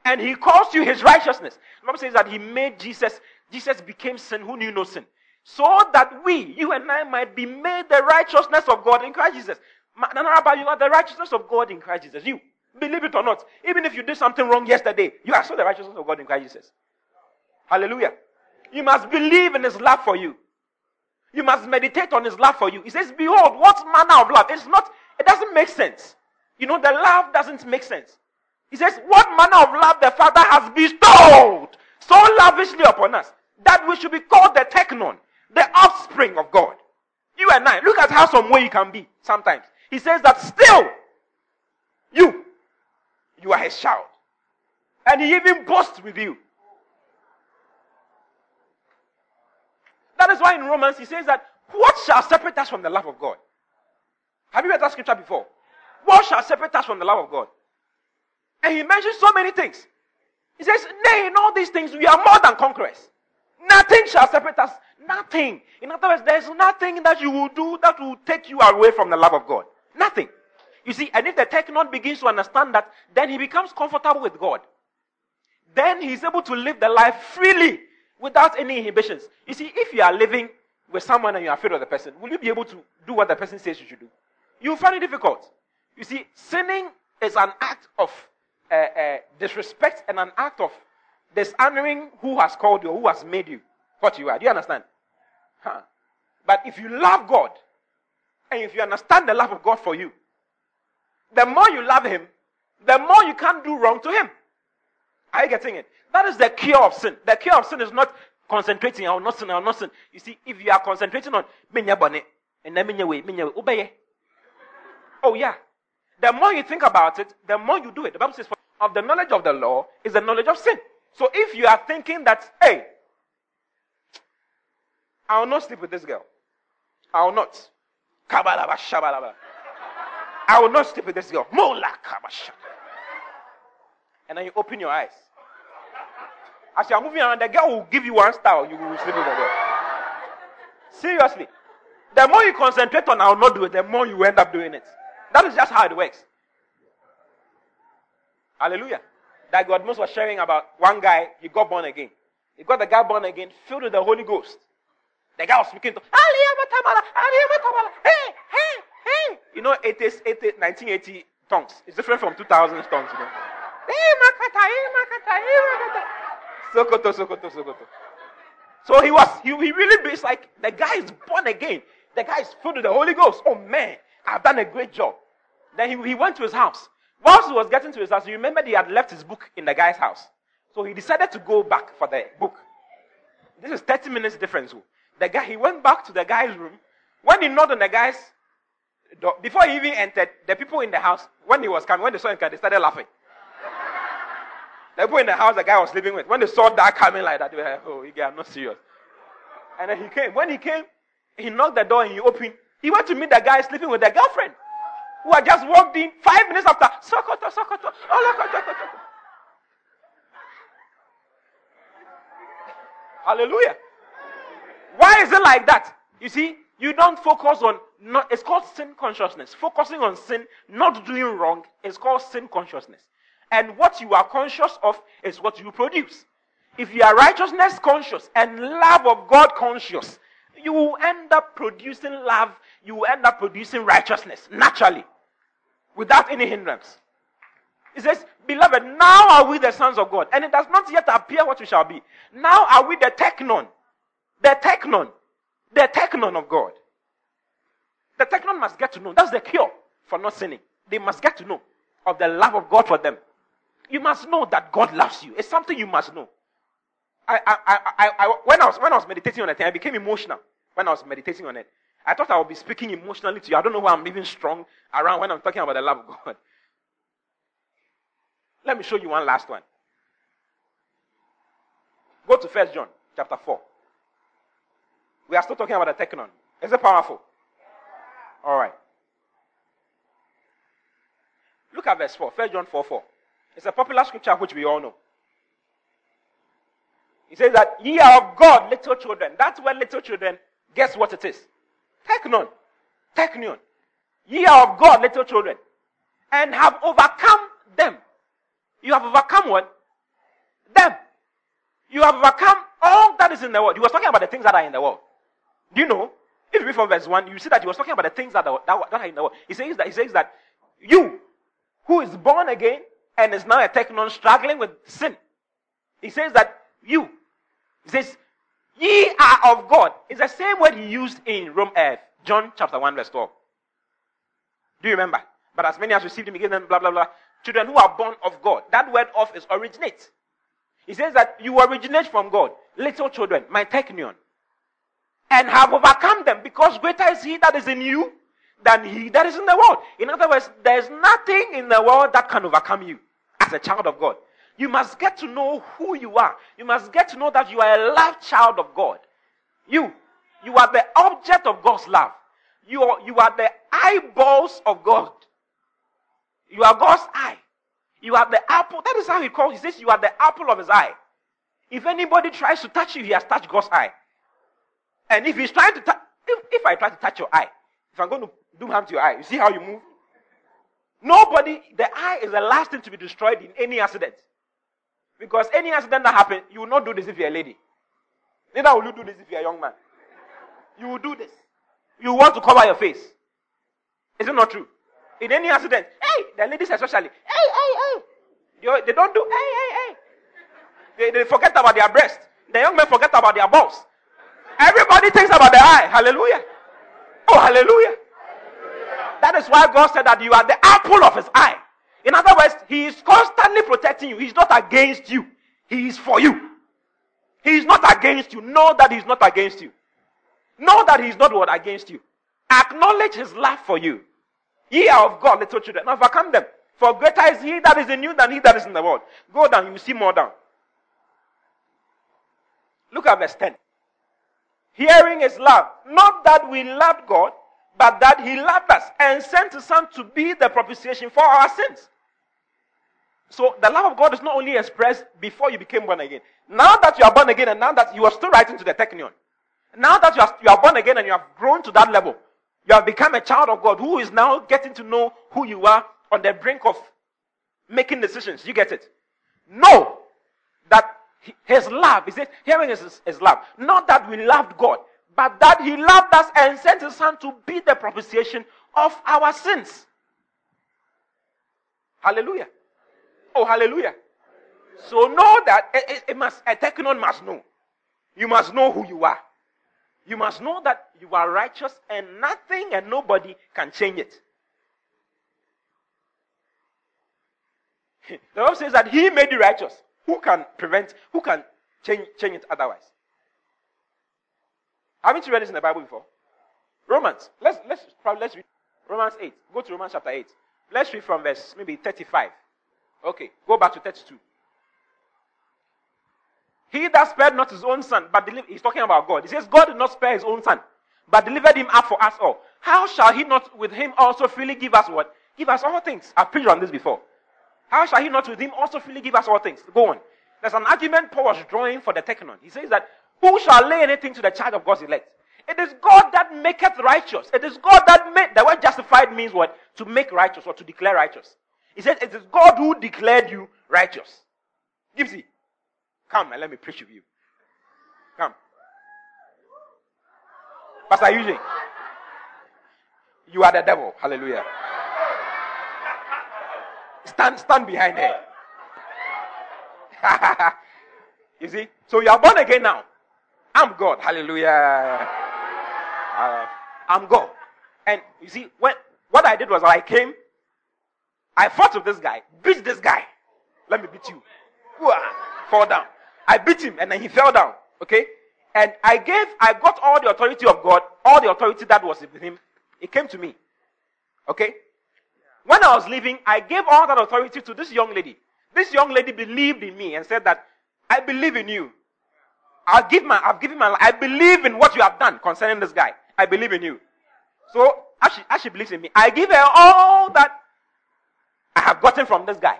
And he calls you his righteousness. The Bible says that he made Jesus, Jesus became sin who knew no sin. So that we, you and I, might be made the righteousness of God in Christ Jesus. Nanaraba, you are the righteousness of God in Christ Jesus. You, believe it or not, even if you did something wrong yesterday, you are still the righteousness of God in Christ Jesus. Hallelujah. You must believe in his love for you. You must meditate on his love for you. He says, Behold, what manner of love? It's not, it doesn't make sense. You know, the love doesn't make sense. He says, What manner of love the Father has bestowed so lavishly upon us that we should be called the teknon, the offspring of God. You and I, look at how some way you can be sometimes. He says that still, you, you are his child. And he even boasts with you. That is why in Romans he says that what shall separate us from the love of God? Have you read that scripture before? What shall separate us from the love of God? And he mentions so many things. He says, Nay, in all these things we are more than conquerors. Nothing shall separate us. Nothing. In other words, there's nothing that you will do that will take you away from the love of God. Nothing. You see, and if the teknon begins to understand that, then he becomes comfortable with God. Then he's able to live the life freely without any inhibitions. You see, if you are living with someone and you are afraid of the person, will you be able to do what the person says you should do? You'll find it difficult. You see, sinning is an act of uh, uh, disrespect and an act of dishonoring who has called you, who has made you what you are. Do you understand? Huh. But if you love God, and if you understand the love of God for you, the more you love Him, the more you can't do wrong to Him. Are you getting it? That is the cure of sin. The cure of sin is not concentrating on not sin, on not sin. You see, if you are concentrating on minya bone and then minya way, minya way, Oh yeah. The more you think about it, the more you do it. The Bible says, of the knowledge of the law is the knowledge of sin. So if you are thinking that, hey, I will not sleep with this girl. I will not. I will not sleep with this girl. And then you open your eyes. As you are moving around, the girl will give you one star, you will sleep with the girl. Seriously. The more you concentrate on I will not do it, the more you end up doing it. That is just how it works. Hallelujah. That God most was sharing about one guy, he got born again. He got the guy born again, filled with the Holy Ghost. The guy was speaking to hey, hey, hey. You know, it is 1980 tongues. It's different from 2000 tongues. You know. Eh, eh, eh, Sokoto, Sokoto, Sokoto. So he was, he, he really, it's like the guy is born again. The guy is filled with the Holy Ghost. Oh man, I've done a great job. Then he, he went to his house. Whilst he was getting to his house, you remember he had left his book in the guy's house. So he decided to go back for the book. This is 30 minutes difference. Oh. The guy, he went back to the guy's room. When he knocked on the guy's door, before he even entered, the people in the house, when he was coming, when they saw him coming, they started laughing. the people in the house the guy was living with, when they saw that coming like that, they were like, oh, you I'm not serious. And then he came. When he came, he knocked the door and he opened. He went to meet the guy sleeping with the girlfriend who had just walked in five minutes after. Sokoto, Sokoto, oh, Hallelujah. Why is it like that? You see, you don't focus on, not, it's called sin consciousness. Focusing on sin, not doing wrong, is called sin consciousness. And what you are conscious of is what you produce. If you are righteousness conscious and love of God conscious, you will end up producing love, you will end up producing righteousness naturally without any hindrance. He says, Beloved, now are we the sons of God, and it does not yet appear what we shall be. Now are we the teknon, The teknon, The teknon of God. The teknon must get to know. That's the cure for not sinning. They must get to know of the love of God for them. You must know that God loves you. It's something you must know. I, I, I, I, when, I was, when I was meditating on it, I became emotional when I was meditating on it. I thought I would be speaking emotionally to you. I don't know why I'm even strong around when I'm talking about the love of God. Let me show you one last one. Go to First John chapter 4. We are still talking about the teknon. Is it powerful? All right. Look at verse 4. First John 4 4. It's a popular scripture which we all know. He says that ye are of God, little children. That's where little children, guess what it is? Teknon. Teknion. Ye are of God, little children, and have overcome them. You have overcome what? Them. You have overcome all that is in the world. He was talking about the things that are in the world. Do you know? If you read from verse 1, you see that he was talking about the things that are, that, that are in the world. He says that he says that you, who is born again and is now a teknon struggling with sin. He says that you. He says, ye are of God. It's the same word he used in Rome, uh, John chapter 1 verse 12. Do you remember? But as many as received him, he gave them blah, blah, blah. Children who are born of God. That word of is originate. He says that you originate from God. Little children, my teknion. And have overcome them because greater is he that is in you than he that is in the world. In other words, there's nothing in the world that can overcome you as a child of God. You must get to know who you are. You must get to know that you are a loved child of God. You, you are the object of God's love. You are, you are the eyeballs of God. You are God's eye. You are the apple. That is how he calls. He says you are the apple of his eye. If anybody tries to touch you, he has touched God's eye. And if he's trying to if, if I try to touch your eye, if I'm going to do harm to your eye, you see how you move? Nobody, the eye is the last thing to be destroyed in any accident. Because any accident that happens, you will not do this if you're a lady. Neither will you do this if you're a young man. You will do this. You want to cover your face. Is it not true? In any accident, hey, the ladies especially, hey, hey, hey. You, they don't do, hey, hey, hey. They, they forget about their breast. The young men forget about their balls. Everybody thinks about the eye. Hallelujah. Oh, hallelujah. That is why God said that you are the apple of his eye. In other words, he is constantly protecting you. He's not against you. He is for you. He is not against you. Know that he's not against you. Know that he's not what against you. Acknowledge his love for you. Ye are of God, little children. Overcome them. For greater is he that is in you than he that is in the world. Go down, you will see more down. Look at verse 10. Hearing is love. Not that we loved God, but that he loved us and sent his son to be the propitiation for our sins. So the love of God is not only expressed before you became born again. Now that you are born again and now that you are still writing to the teknion. Now that you are, you are born again and you have grown to that level, you have become a child of God who is now getting to know who you are on the brink of making decisions. You get it? Know that his love, is it? Hearing is his love. Not that we loved God, but that he loved us and sent his son to be the propitiation of our sins. Hallelujah. Oh, hallelujah. So know that it, it must, a teknon must know. You must know who you are. You must know that you are righteous and nothing and nobody can change it. The Bible says that He made you righteous. Who can prevent, who can change, change it otherwise? Haven't you read this in the Bible before? Romans. Let's, let's, let's read Romans 8. Go to Romans chapter 8. Let's read from verse maybe 35. Okay, go back to 32. He that spared not his own son, but delivered, he's talking about God. He says, God did not spare his own son, but delivered him up for us all. How shall he not with him also freely give us what? Give us all things. I've preached on this before. How shall he not with him also freely give us all things? Go on. There's an argument Paul was drawing for the teknon. He says that who shall lay anything to the charge of God's elect? It is God that maketh righteous. It is God that made the word justified means what? To make righteous or to declare righteous. He says it is God who declared you righteous. Gypsy, come and let me preach with you. Come. Pastor Eugene, you are the devil. Hallelujah. Stand, stand behind her. you see? So you are born again now. I'm God. Hallelujah. Uh, I'm God. And you see, when what I did was I came, I fought with this guy, beat this guy. Let me beat you. Fall down. I beat him and then he fell down. Okay? And I gave, I got all the authority of God, all the authority that was with him. It came to me. Okay? When I was leaving, I gave all that authority to this young lady. This young lady believed in me and said that, I believe in you. I'll give my, I've given my life. I believe in what you have done concerning this guy. I believe in you. So, as she, as she believes in me, I give her all that I have gotten from this guy.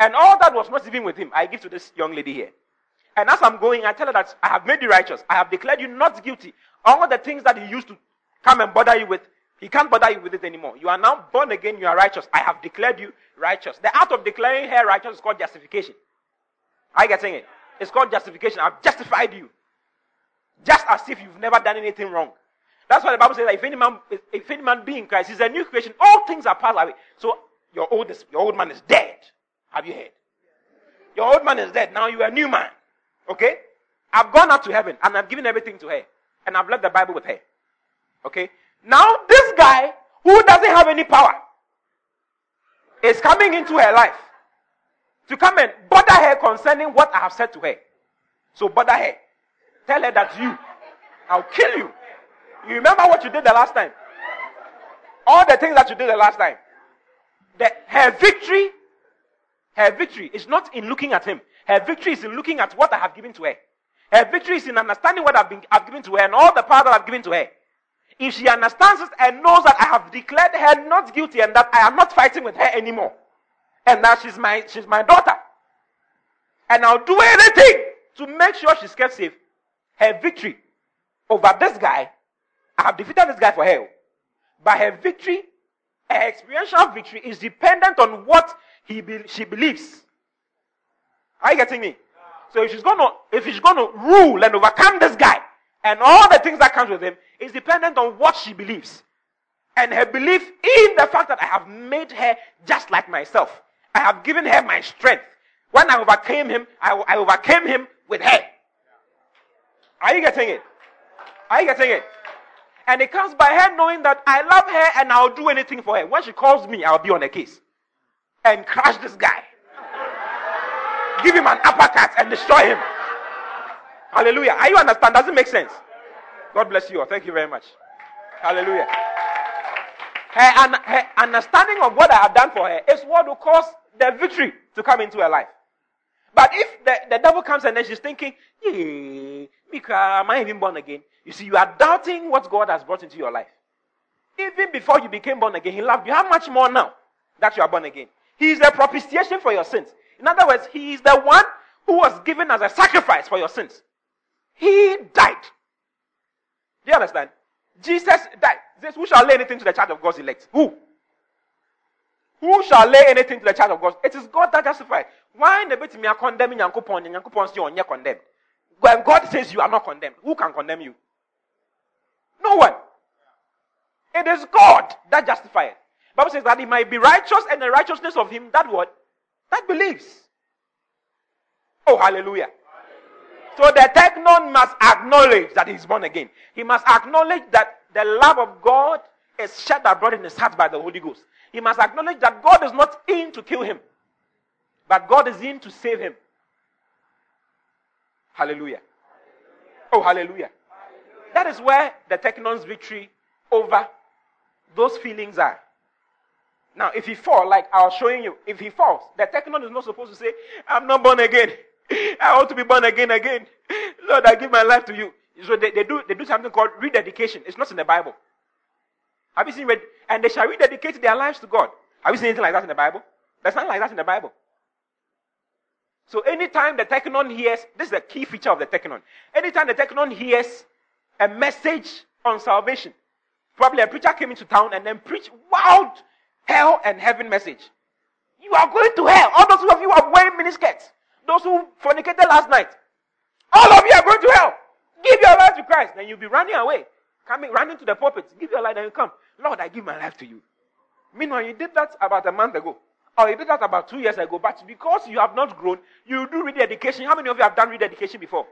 And all that was not even with him, I give to this young lady here. And as I'm going, I tell her that I have made you righteous. I have declared you not guilty. All the things that he used to come and bother you with, he can't bother you with it anymore. You are now born again, you are righteous. I have declared you righteous. The act of declaring her righteous is called justification. Are you getting it? It's called justification. I've justified you. Just as if you've never done anything wrong. That's why the Bible says that if any man, if any man be in Christ, he's a new creation. All things are passed away. So your old, your old man is dead. Have you heard? Your old man is dead. Now you are a new man. Okay? I've gone up to heaven and I've given everything to her. And I've left the Bible with her. Okay? Now this guy who doesn't have any power is coming into her life to come and bother her concerning what I have said to her. So bother her. Tell her that you, I'll kill you. You remember what you did the last time? All the things that you did the last time. The, her victory, her victory is not in looking at him. Her victory is in looking at what I have given to her. Her victory is in understanding what I've, been, I've given to her and all the power that I've given to her. If she understands it and knows that I have declared her not guilty and that I am not fighting with her anymore, and that she's my, she's my daughter, and I'll do anything to make sure she's kept safe, her victory over this guy, I have defeated this guy for her. But her victory, her experiential victory, is dependent on what he be, she believes. Are you getting me? So if she's gonna if she's gonna rule and overcome this guy and all the things that comes with him is dependent on what she believes. And her belief in the fact that I have made her just like myself. I have given her my strength. When I overcame him, I, I overcame him with her. Are you getting it? Are you getting it? And it comes by her knowing that I love her and I'll do anything for her. When she calls me, I'll be on her case and crush this guy give him an uppercut and destroy him. Hallelujah. Are you understand? Does it make sense? God bless you. Thank you very much. Hallelujah. Her, her understanding of what I have done for her is what will cause the victory to come into her life. But if the, the devil comes and then she's thinking, yeah, Mika, am I even born again? You see, you are doubting what God has brought into your life. Even before you became born again, He loved you. How much more now that you are born again? He is the propitiation for your sins. In other words, he is the one who was given as a sacrifice for your sins. He died. Do you understand? Jesus died. Says, Who shall lay anything to the charge of God's elect? Who? Who shall lay anything to the charge of God? It is God that justifies. Why in the bit me are condemning Yankupon and Yankupon on condemned? When God says you are not condemned, who can condemn you? No one. It is God that justifies. Bible says that he might be righteous and the righteousness of him that what? That believes. Oh, hallelujah. So the teknon must acknowledge that he's born again. He must acknowledge that the love of God is shed abroad in his heart by the Holy Ghost. He must acknowledge that God is not in to kill him, but God is in to save him. Hallelujah. Oh, hallelujah. That is where the teknon's victory over those feelings are. Now, if he falls, like I was showing you, if he falls, the teknon is not supposed to say, I'm not born again. I want to be born again again. Lord, I give my life to you. So they, they do they do something called rededication. It's not in the Bible. Have you seen red? And they shall rededicate their lives to God. Have you seen anything like that in the Bible? There's nothing like that in the Bible. So anytime the teknon hears, this is the key feature of the teknon. Anytime the teknon hears a message on salvation, probably a preacher came into town and then preached wild hell and heaven message. You are going to hell. All those of you are wearing miniskirts. Those who fornicated last night. All of you are going to hell. Give your life to Christ. Then you'll be running away. Coming, running to the pulpit. Give your life and you come. Lord, I give my life to you. Meanwhile, you did that about a month ago. Or you did that about two years ago, but because you have not grown, you do rededication. How many of you have done rededication before?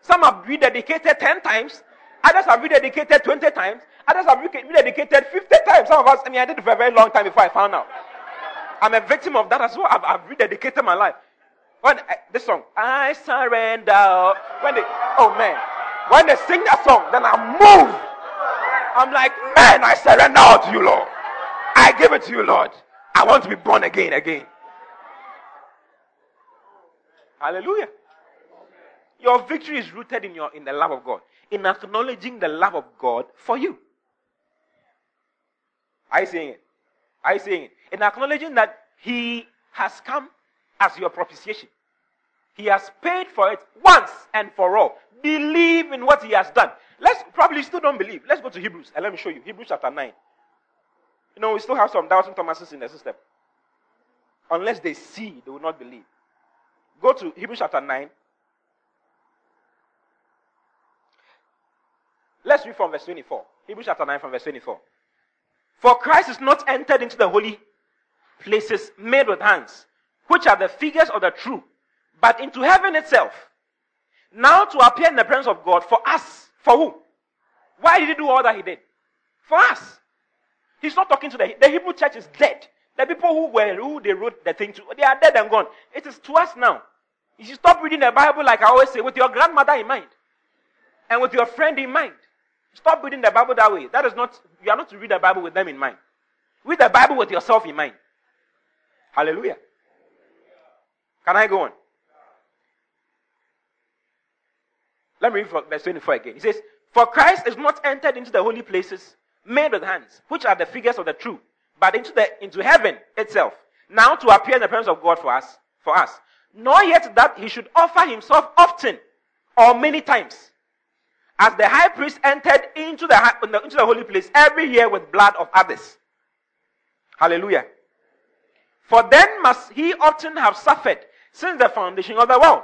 Some have rededicated 10 times, others have rededicated 20 times, others have rededicated 50 times. Some of us, I mean, I did it for a very long time before I found out. I'm a victim of that as well. I've, I've rededicated my life. When I, this song, I surrender. When they, oh man, when they sing that song, then I move. I'm like, man, I surrender to you, Lord. I give it to you, Lord. I want to be born again, again. Hallelujah. Your victory is rooted in your in the love of God, in acknowledging the love of God for you. Are you saying it? Are you saying it? In acknowledging that He has come as your propitiation. He has paid for it once and for all. Believe in what He has done. Let's probably still don't believe. Let's go to Hebrews and let me show you. Hebrews chapter 9. You know, we still have some doubting Thomases in the system. Unless they see, they will not believe. Go to Hebrews chapter 9. Let's read from verse 24. Hebrews chapter 9 from verse 24. For Christ is not entered into the holy places made with hands, which are the figures of the true, but into heaven itself. Now to appear in the presence of God for us. For who? Why did he do all that he did? For us. He's not talking to the the Hebrew church is dead. The people who were who they wrote the thing to, they are dead and gone. It is to us now. You should stop reading the Bible like I always say, with your grandmother in mind. And with your friend in mind. Stop reading the Bible that way. That is not you are not to read the Bible with them in mind. Read the Bible with yourself in mind. Hallelujah. Can I go on? Let me read verse 24 again. He says, For Christ is not entered into the holy places made with hands, which are the figures of the true, but into the into heaven itself, now to appear in the presence of God for us, for us. Nor yet that he should offer himself often or many times, as the high priest entered into the, into the holy place every year with blood of others. Hallelujah. For then must he often have suffered since the foundation of the world.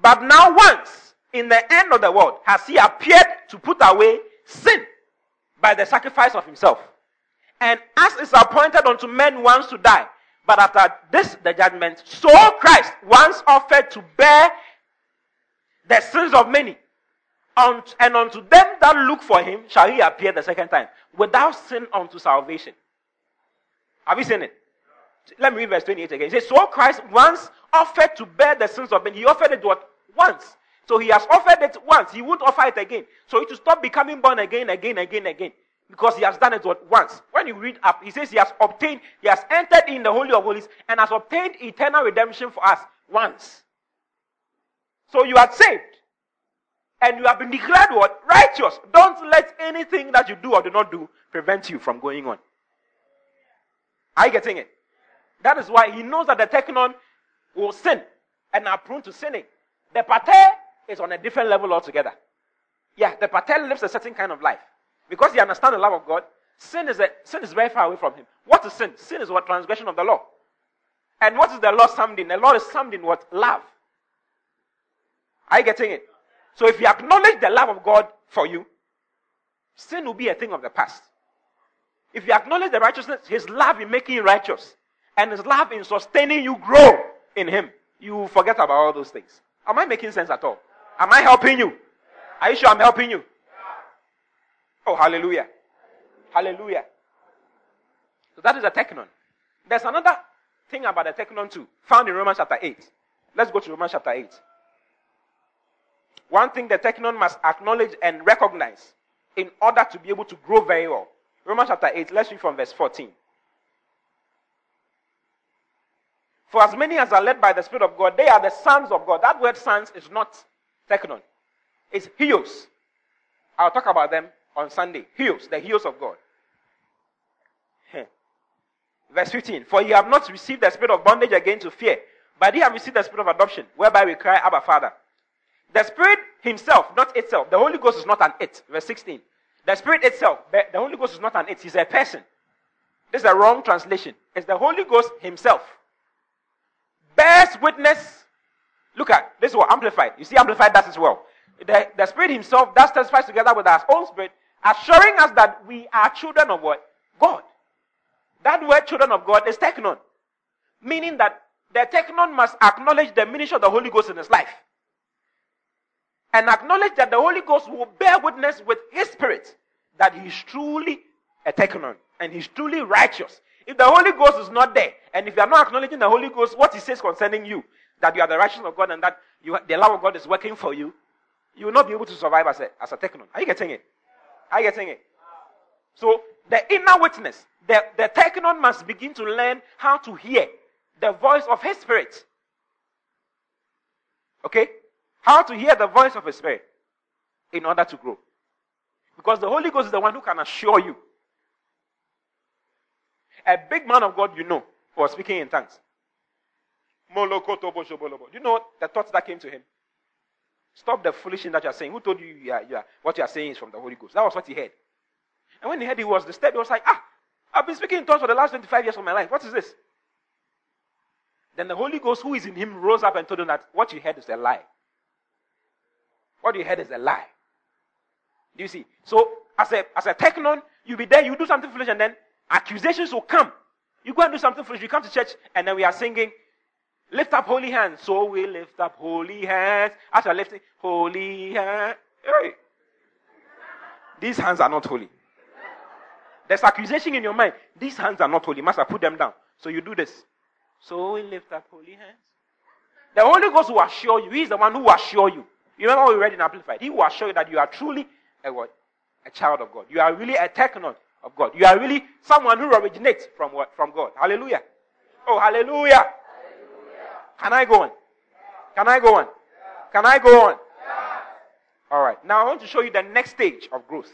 But now once, in the end of the world, has he appeared to put away sin by the sacrifice of himself. And as is appointed unto men once to die, but after this the judgment, so Christ once offered to bear the sins of many. And unto them that look for him shall he appear the second time, without sin unto salvation. Have you seen it? Let me read verse 28 again. He says, So Christ once offered to bear the sins of men. He offered it what? Once. So he has offered it once. He won't offer it again. So he to stop becoming born again, again, again, again. Because he has done it what? once. When you read up, he says he has obtained, he has entered in the Holy of Holies and has obtained eternal redemption for us once. So you are saved. And you have been declared what? Righteous. Don't let anything that you do or do not do prevent you from going on. Are you getting it? That is why he knows that the teknon will sin and are prone to sinning. The pater is on a different level altogether. Yeah, the pater lives a certain kind of life. Because he understands the love of God, sin is, a, sin is very far away from him. What is sin? Sin is what transgression of the law. And what is the law summed in? The law is summed in what? Love. Are you getting it? So if you acknowledge the love of God for you, sin will be a thing of the past. If you acknowledge the righteousness, His love in making you righteous, and His love in sustaining you grow in Him, you forget about all those things. Am I making sense at all? Am I helping you? Are you sure I'm helping you? Oh, hallelujah. Hallelujah. So that is a teknon. There's another thing about the teknon too, found in Romans chapter 8. Let's go to Romans chapter 8. One thing the teknon must acknowledge and recognize in order to be able to grow very well. Romans chapter 8, let's read from verse 14. For as many as are led by the Spirit of God, they are the sons of God. That word sons is not teknon. It's huios. I'll talk about them on Sunday. Huios, the huios of God. Verse 15. For you have not received the spirit of bondage again to fear, but you have received the spirit of adoption, whereby we cry, Abba, Father. The Spirit Himself, not itself. The Holy Ghost is not an it. Verse 16. The Spirit itself, the Holy Ghost is not an it. He's a person. This is a wrong translation. It's the Holy Ghost Himself. Bears witness. Look at this is what amplified. You see, amplified does as well. The, the Spirit Himself does testifies together with our own spirit, assuring us that we are children of what? God. That word children of God is teknon. Meaning that the teknon must acknowledge the ministry of the Holy Ghost in his life. And acknowledge that the Holy Ghost will bear witness with his spirit that he is truly a teknon and he's truly righteous. If the Holy Ghost is not there, and if you are not acknowledging the Holy Ghost, what he says concerning you, that you are the righteousness of God and that you, the love of God is working for you, you will not be able to survive as a, as a teknon. Are you getting it? Are you getting it? So the inner witness, the, the teknon must begin to learn how to hear the voice of his spirit. Okay? How to hear the voice of his spirit in order to grow. Because the Holy Ghost is the one who can assure you. A big man of God you know was speaking in tongues. Do you know the thoughts that came to him? Stop the foolishness that you are saying. Who told you, you, are, you are, what you are saying is from the Holy Ghost? That was what he heard. And when he heard he was disturbed, he was like, ah, I've been speaking in tongues for the last 25 years of my life. What is this? Then the Holy Ghost, who is in him, rose up and told him that what you heard is a lie. What you heard is a lie. Do you see? So, as a, as a teknon, you be there, you do something foolish, and then accusations will come. You go and do something foolish, you come to church, and then we are singing, Lift up holy hands. So we lift up holy hands. After lifting, holy hands. Hey. These hands are not holy. There's accusation in your mind. These hands are not holy. Master, put them down. So you do this. So we lift up holy hands. The Holy Ghost will assure you. He is the one who will assure you. You remember what we read in Amplified? He will assure you that you are truly a what? A child of God. You are really a teknon of God. You are really someone who originates from what? From God. Hallelujah. Oh, hallelujah. hallelujah. Can I go on? Can I go on? Can I go on? All right. Now I want to show you the next stage of growth.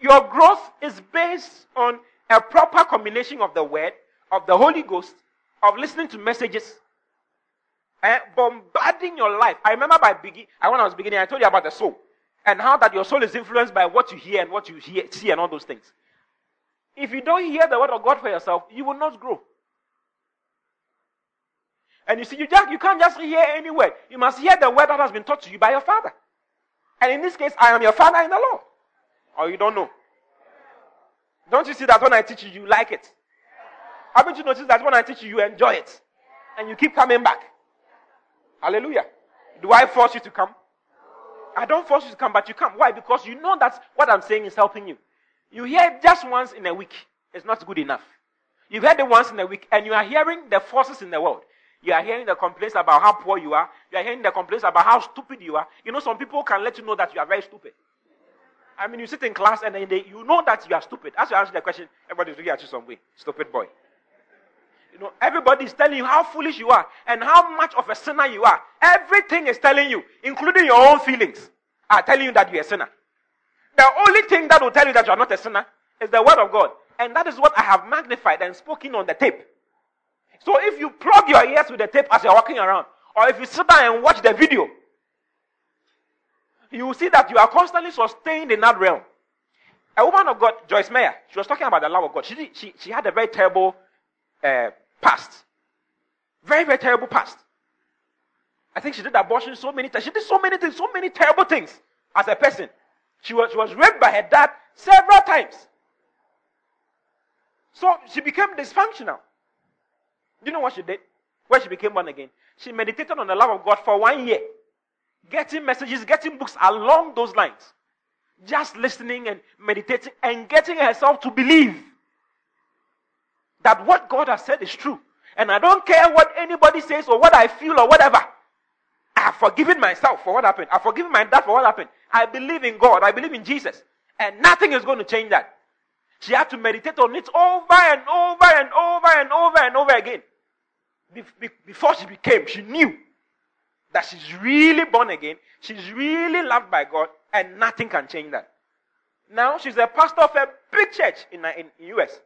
Your growth is based on a proper combination of the word, of the Holy Ghost, of listening to messages, and bombarding your life. I remember by begin, when I was beginning, I told you about the soul and how that your soul is influenced by what you hear and what you hear, see and all those things. If you don't hear the word of God for yourself, you will not grow. And you see, you just you can't just hear any word. You must hear the word that has been taught to you by your father. And in this case, I am your father in the Lord. Or you don't know. Don't you see that when I teach you, you like it? Haven't you noticed that when I teach you, you enjoy it? And you keep coming back. Hallelujah. Do I force you to come? I don't force you to come, but you come. Why? Because you know that what I'm saying is helping you. You hear it just once in a week. It's not good enough. You've heard it once in a week, and you are hearing the forces in the world. You are hearing the complaints about how poor you are. You are hearing the complaints about how stupid you are. You know, some people can let you know that you are very stupid. I mean, you sit in class and then they, you know that you are stupid. As you answer the question, everybody's looking at you some way. Stupid boy. You know, everybody is telling you how foolish you are and how much of a sinner you are. Everything is telling you, including your own feelings, are telling you that you're a sinner. The only thing that will tell you that you are not a sinner is the word of God. And that is what I have magnified and spoken on the tape. So if you plug your ears with the tape as you're walking around, or if you sit down and watch the video, you will see that you are constantly sustained in that realm. A woman of God, Joyce Meyer, she was talking about the love of God. She, she, she had a very terrible uh, past. Very, very terrible past. I think she did abortion so many times. She did so many things, so many terrible things as a person. She was, she was raped by her dad several times. So she became dysfunctional. Do you know what she did? When she became born again, she meditated on the love of God for one year, getting messages, getting books along those lines, just listening and meditating and getting herself to believe that what God has said is true. And I don't care what anybody says or what I feel or whatever. I have forgiven myself for what happened. I've forgiven my dad for what happened. I believe in God. I believe in Jesus. And nothing is going to change that. She had to meditate on it over and over and over and over and over again. Before she became, she knew that she's really born again. She's really loved by God, and nothing can change that. Now she's a pastor of a big church in, in, in US,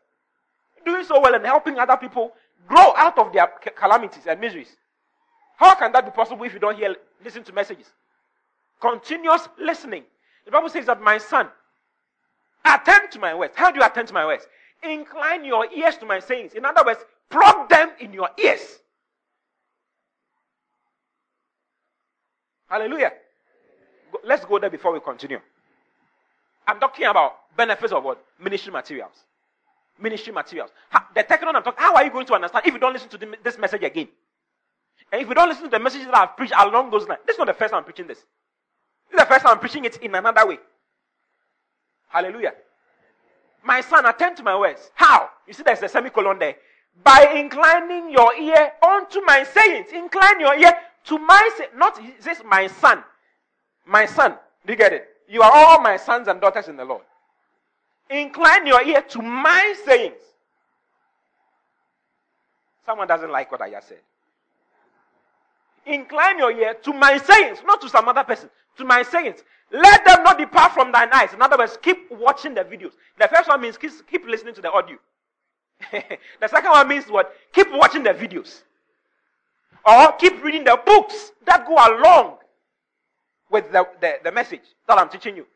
doing so well and helping other people grow out of their calamities and miseries. How can that be possible if you don't hear, listen to messages? Continuous listening. The Bible says that my son, Attend to my words. How do you attend to my words? Incline your ears to my sayings. In other words, plug them in your ears. Hallelujah. Let's go there before we continue. I'm talking about benefits of what? Ministry materials. Ministry materials. How, the technical I'm talking, how are you going to understand if you don't listen to the, this message again? And if you don't listen to the messages that I've preached along those lines, this is not the first time I'm preaching this. This is the first time I'm preaching it in another way. Hallelujah. My son, attend to my words. How? You see, there's a semicolon there. By inclining your ear unto my sayings. Incline your ear to my say, not this my son. My son. Do you get it? You are all my sons and daughters in the Lord. Incline your ear to my sayings. Someone doesn't like what I just said. Incline your ear to my sayings, not to some other person, to my sayings. Let them not depart from thine eyes. In other words, keep watching the videos. The first one means keep, listening to the audio. the second one means what? Keep watching the videos. Or keep reading the books that go along with the, the, the message that I'm teaching you.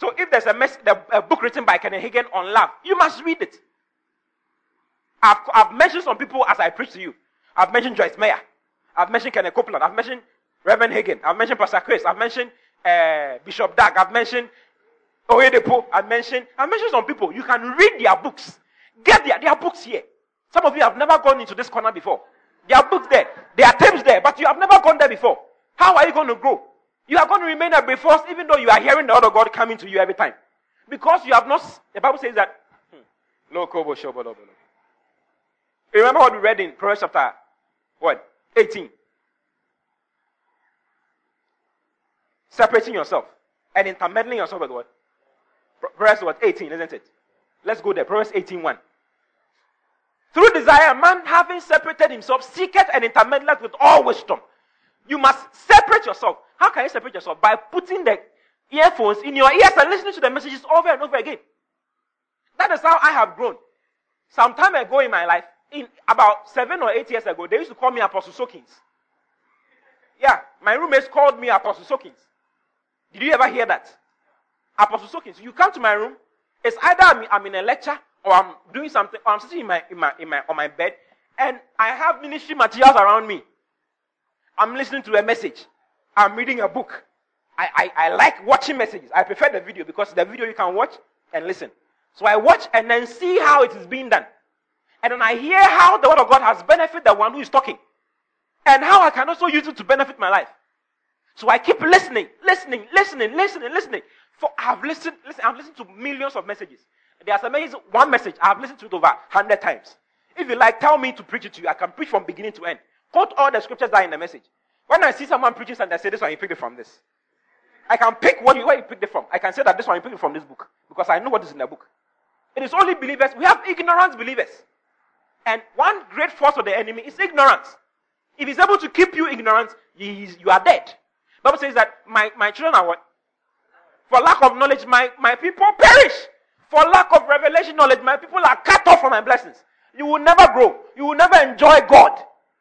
So if there's a, mess, a book written by Kenneth Hagin on love, you must read it. I've, I've mentioned some people as I preach to you. I've mentioned Joyce Meyer. I've mentioned Kenneth Copeland. I've mentioned Reverend Hagin. I've mentioned Pastor Chris. I've mentioned uh, Bishop Dag. I've mentioned Oyedepo. I've mentioned, I've mentioned some people. You can read their books. Get their, their books here. Some of you have never gone into this corner before. There are books there. There are tapes there, but you have never gone there before. How are you going to grow? You are going to remain a Brephos, even though you are hearing the word of God coming to you every time. Because you have not, the Bible says that, hmm, remember what we read in Proverbs chapter, what? 18. Separating yourself and intermeddling yourself with what? Proverbs what? 18, isn't it? Let's go there. Proverbs 18 1. Through desire, man having separated himself, seeketh and intermeddleth with all wisdom. You must separate yourself. How can you separate yourself? By putting the earphones in your ears and listening to the messages over and over again. That is how I have grown. Some time ago in my life, in about seven or eight years ago, they used to call me Apostle Soakings. Yeah, my roommates called me Apostle Soakings. Did you ever hear that? Apostle Soakings. You come to my room, it's either I'm, I'm in a lecture or I'm doing something, or I'm sitting in my, in my, in my, on my bed, and I have ministry materials around me. I'm listening to a message. I'm reading a book. I, I, I like watching messages. I prefer the video because the video you can watch and listen. So I watch and then see how it is being done. And then I hear how the word of God has benefited the one who is talking. And how I can also use it to benefit my life. So I keep listening, listening, listening, listening, listening. For I've listened, listen, I've listened to millions of messages. There are some messages, one message, I've listened to it over hundred times. If you like, tell me to preach it to you. I can preach from beginning to end. Quote all the scriptures that are in the message. When I see someone preaching and they say this one, you picked it from this. I can pick what you, where you picked it from. I can say that this one you picked it from this book because I know what is in the book. It is only believers. We have ignorant believers. And one great force of the enemy is ignorance. If he's able to keep you ignorant, you are dead. Bible says that my, my children are what? For lack of knowledge, my, my people perish. For lack of revelation knowledge, my people are cut off from my blessings. You will never grow. You will never enjoy God.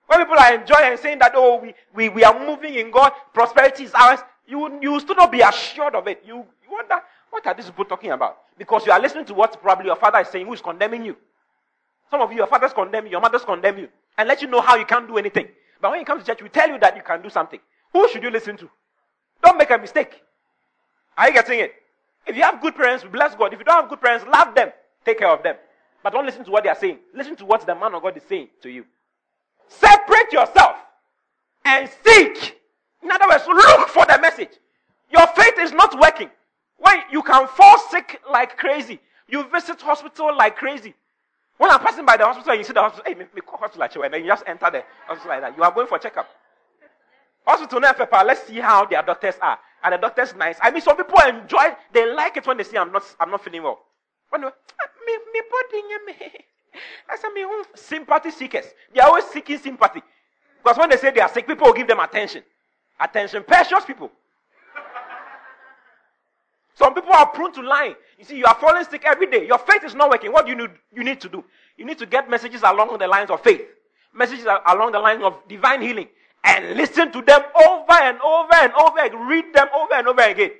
When people are enjoying and saying that, oh, we, we, we are moving in God, prosperity is ours, you, you still not be assured of it. You, you wonder, what are these people talking about? Because you are listening to what probably your father is saying, who is condemning you. Some of you, your fathers condemn you, your mothers condemn you, and let you know how you can't do anything. But when you come to church, we tell you that you can do something. Who should you listen to? Don't make a mistake. Are you getting it? If you have good parents, bless God. If you don't have good parents, love them. Take care of them. But don't listen to what they are saying. Listen to what the man of God is saying to you. Separate yourself and seek. In other words, look for the message. Your faith is not working. When you can fall sick like crazy, you visit hospital like crazy. When I'm passing by the hospital and you see the hospital, hey, me, me call hospital, and then you just enter the hospital like that. You are going for checkup. Hospital now, let's see how their doctors are. And the doctor's nice. I mean, some people enjoy, they like it when they see I'm not, I'm not feeling well. When they, ah, me, me body, me. I said, me, sympathy seekers. They are always seeking sympathy. Because when they say they are sick, people will give them attention. Attention, precious people. Some people are prone to lying. You see, you are falling sick every day. Your faith is not working. What do you need, you need to do? You need to get messages along the lines of faith, messages along the lines of divine healing, and listen to them over and over and over again. Read them over and over again.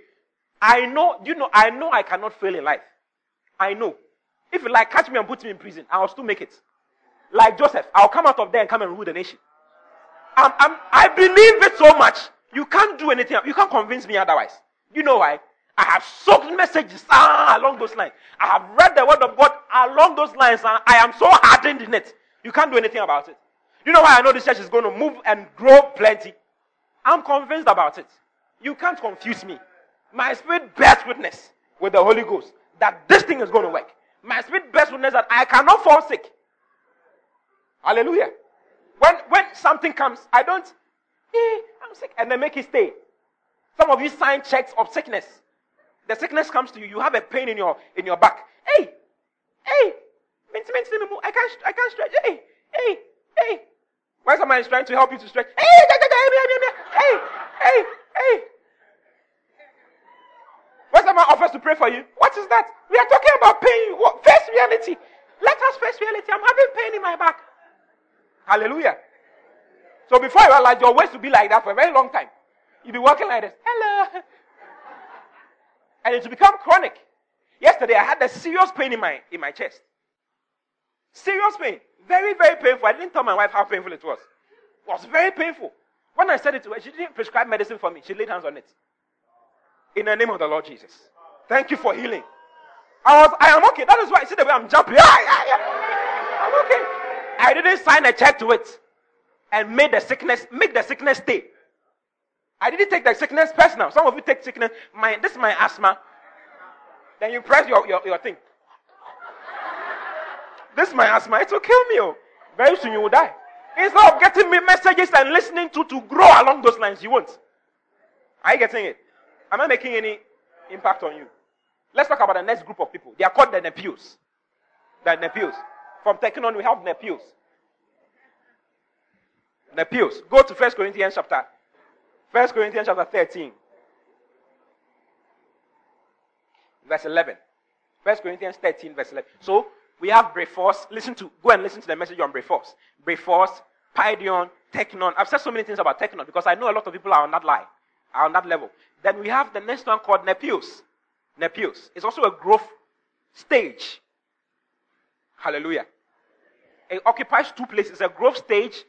I know, you know, I know I cannot fail in life. I know. If you like, catch me and put me in prison, I'll still make it. Like Joseph, I'll come out of there and come and rule the nation. I'm, I'm, I believe it so much. You can't do anything. You can't convince me otherwise. You know why? I have soaked messages ah, along those lines. I have read the word of God along those lines, and I am so hardened in it. You can't do anything about it. You know why I know this church is going to move and grow plenty? I'm convinced about it. You can't confuse me. My spirit bears witness with the Holy Ghost that this thing is going to work. My spirit bears witness that I cannot fall sick. Hallelujah. When, when something comes, I don't, eh, I'm sick, and they make it stay. Some of you sign checks of sickness. The sickness comes to you, you have a pain in your, in your back. Hey, hey, I can't, I can't stretch. Hey, hey, hey. When somebody is trying to help you to stretch, hey, hey, hey, hey. When someone offers to pray for you, what is that? We are talking about pain. What? Face reality. Let us face reality. I'm having pain in my back. Hallelujah. So before you realize your waist will be like that for a very long time, you'll be walking like this. Hello. And it will become chronic. Yesterday I had a serious pain in my in my chest. Serious pain. Very, very painful. I didn't tell my wife how painful it was. It was very painful. When I said it to her, she didn't prescribe medicine for me. She laid hands on it. In the name of the Lord Jesus. Thank you for healing. I was, I am okay. That is why, see the way I'm jumping. I'm okay. I didn't sign a check to it and made the sickness, make the sickness stay. I didn't take the sickness personal. Some of you take sickness. My, this is my asthma. Then you press your, your, your thing. This is my asthma. It will kill me. Oh. Very soon you will die. Instead of getting me messages and listening to to grow along those lines, you won't. Are you getting it? Am I making any impact on you? Let's talk about the next group of people. They are called the Nepios. The Nepios. From Teknon, we have Nepios. Nepios. Go to 1 Corinthians chapter 1 Corinthians chapter 13. Verse 11. 1 Corinthians 13, verse 11. So, we have Brephos. Listen to, go and listen to the message on Brephos. Brephos, Paidion, Teknon. I've said so many things about Teknon because I know a lot of people are on that line, on that level. Then we have the next one called Nepios. Nepios. It's also a growth stage. Hallelujah. It occupies two places a growth stage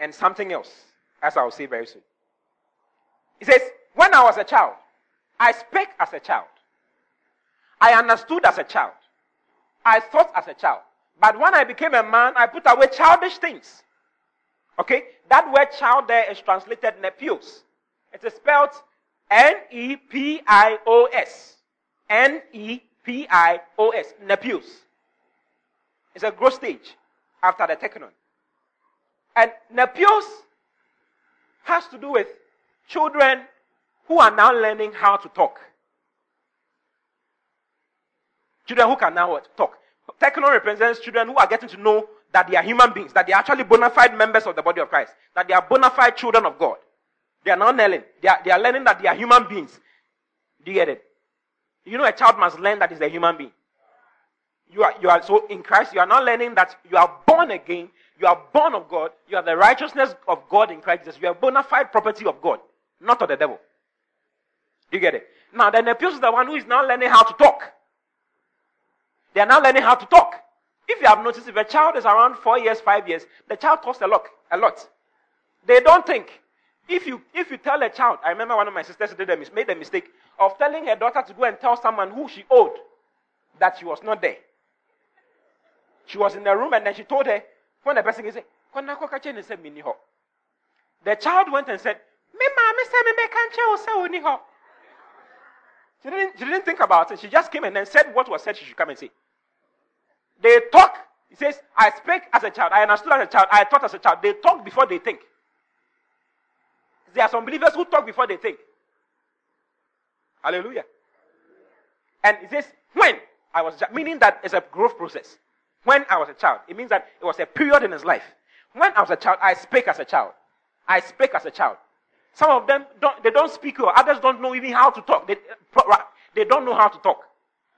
and something else, as I will say very soon. He says, When I was a child, I spake as a child. I understood as a child. I thought as a child. But when I became a man, I put away childish things. Okay? That word child there is translated nepios. It is spelled N E P I O S. N E P I O S. Nepios. It's a growth stage after the teknon. And nepios has to do with children who are now learning how to talk. Children who can now? Talk. Teknon represents children who are getting to know that they are human beings, that they are actually bona fide members of the body of Christ, that they are bona fide children of God. They are not learning. They are, they are learning that they are human beings. Do you get it? You know, a child must learn that he's a human being. You are, you are so in Christ, you are not learning that you are born again, you are born of God, you are the righteousness of God in Christ Jesus. You are bona fide property of God, not of the devil. Do you get it? Now, then the Nepios is the one who is now learning how to talk. They are now learning how to talk. If you have noticed, if a child is around four years, five years, the child talks a lot. A lot. They don't think. If you if you tell a child, I remember one of my sisters did a, made the mistake of telling her daughter to go and tell someone who she owed that she was not there. She was in the room and then she told her when the person said, the child went and said, Me mommy said me can't she didn't, she didn't think about it. She just came and then said what was said she should come and say. They talk. He says, I speak as a child. I understood as a child. I thought as a child. They talk before they think. There are some believers who talk before they think. Hallelujah. And he says, when I was, meaning that it's a growth process. When I was a child, it means that it was a period in his life. When I was a child, I speak as a child. I speak as a child. Some of them don't, they don't speak or others don't know even how to talk. They, they don't know how to talk.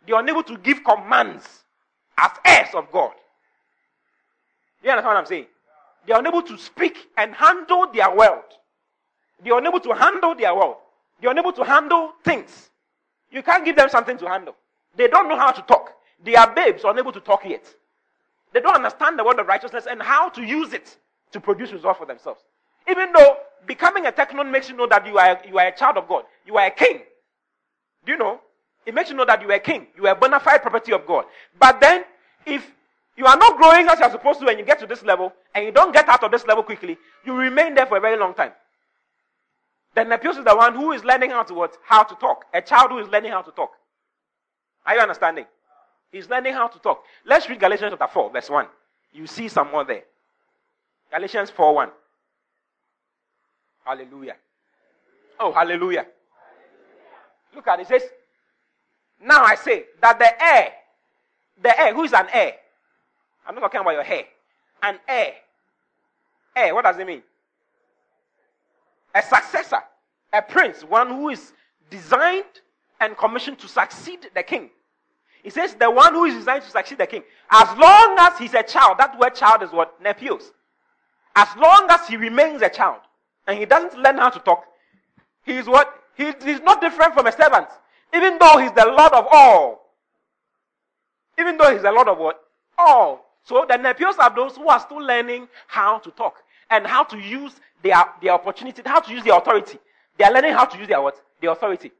They are unable to give commands as heirs of God. You understand what I'm saying? They are unable to speak and handle their world. They are unable to handle their world. They are unable to handle things. You can't give them something to handle. They don't know how to talk. They are babes unable to talk yet. They don't understand the word of righteousness and how to use it to produce results for themselves. Even though becoming a teknon makes you know that you are, you are a child of God, you are a king. Do you know? It makes you know that you are a king. You are a bona fide property of God. But then, if you are not growing as you are supposed to and you get to this level and you don't get out of this level quickly, you remain there for a very long time. Then Nepios is the one who is learning how to what? How to talk. A child who is learning how to talk. Are you understanding? He's learning how to talk. Let's read Galatians chapter 4, verse 1. You see some more there. Galatians 4 1. Hallelujah. Oh, hallelujah. Look at it. It says, Now I say that the heir, the heir, who is an heir? I'm not talking about your hair. An heir. Heir, what does it mean? A successor, a prince, one who is designed and commissioned to succeed the king. He says the one who is designed to succeed the king. As long as he's a child, that word child is what? Nepios. As long as he remains a child and he doesn't learn how to talk, he is what? He, he's not different from a servant. Even though he's the Lord of all. Even though he's the Lord of what? All. So the Nepios are those who are still learning how to talk and how to use their, their opportunity, how to use their authority. They are learning how to use their what? Their authority.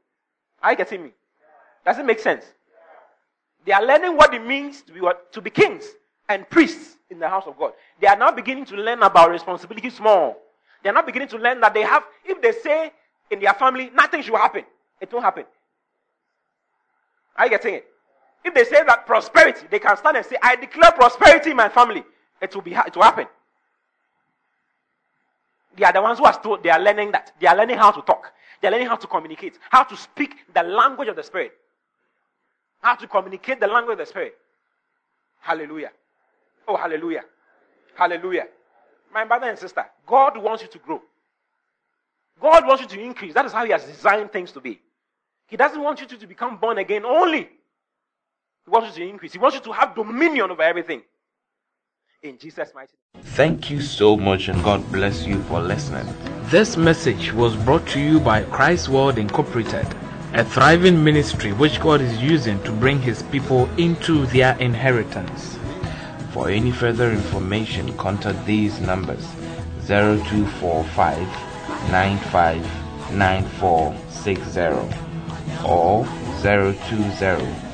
Are you getting me? Does it make sense? They are learning what it means to be what? To be kings and priests in the house of God. They are now beginning to learn about responsibilities more. They are now beginning to learn that they have, if they say in their family, nothing should happen, it won't happen. Are you getting it? If they say that prosperity, they can stand and say, I declare prosperity in my family, it will be it will happen. They are the ones who are still they are learning that. They are learning how to talk. They are learning how to communicate, how to speak the language of the spirit. How to communicate the language of the spirit. Hallelujah. Oh, hallelujah. Hallelujah. My brother and sister, God wants you to grow. God wants you to increase. That is how He has designed things to be. He doesn't want you to, to become born again only. He wants you to increase. He wants you to have dominion over everything. In Jesus' mighty name. Thank you so much and God bless you for listening. This message was brought to you by Christ World Incorporated, a thriving ministry which God is using to bring his people into their inheritance. For any further information, contact these numbers 0245 959460 or 020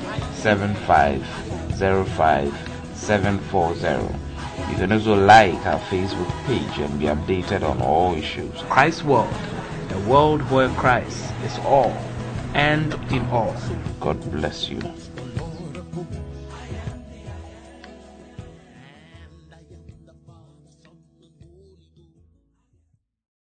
7405740. You can also like our Facebook page and be updated on all issues. Christ World, the world where Christ is all and in all. God bless you.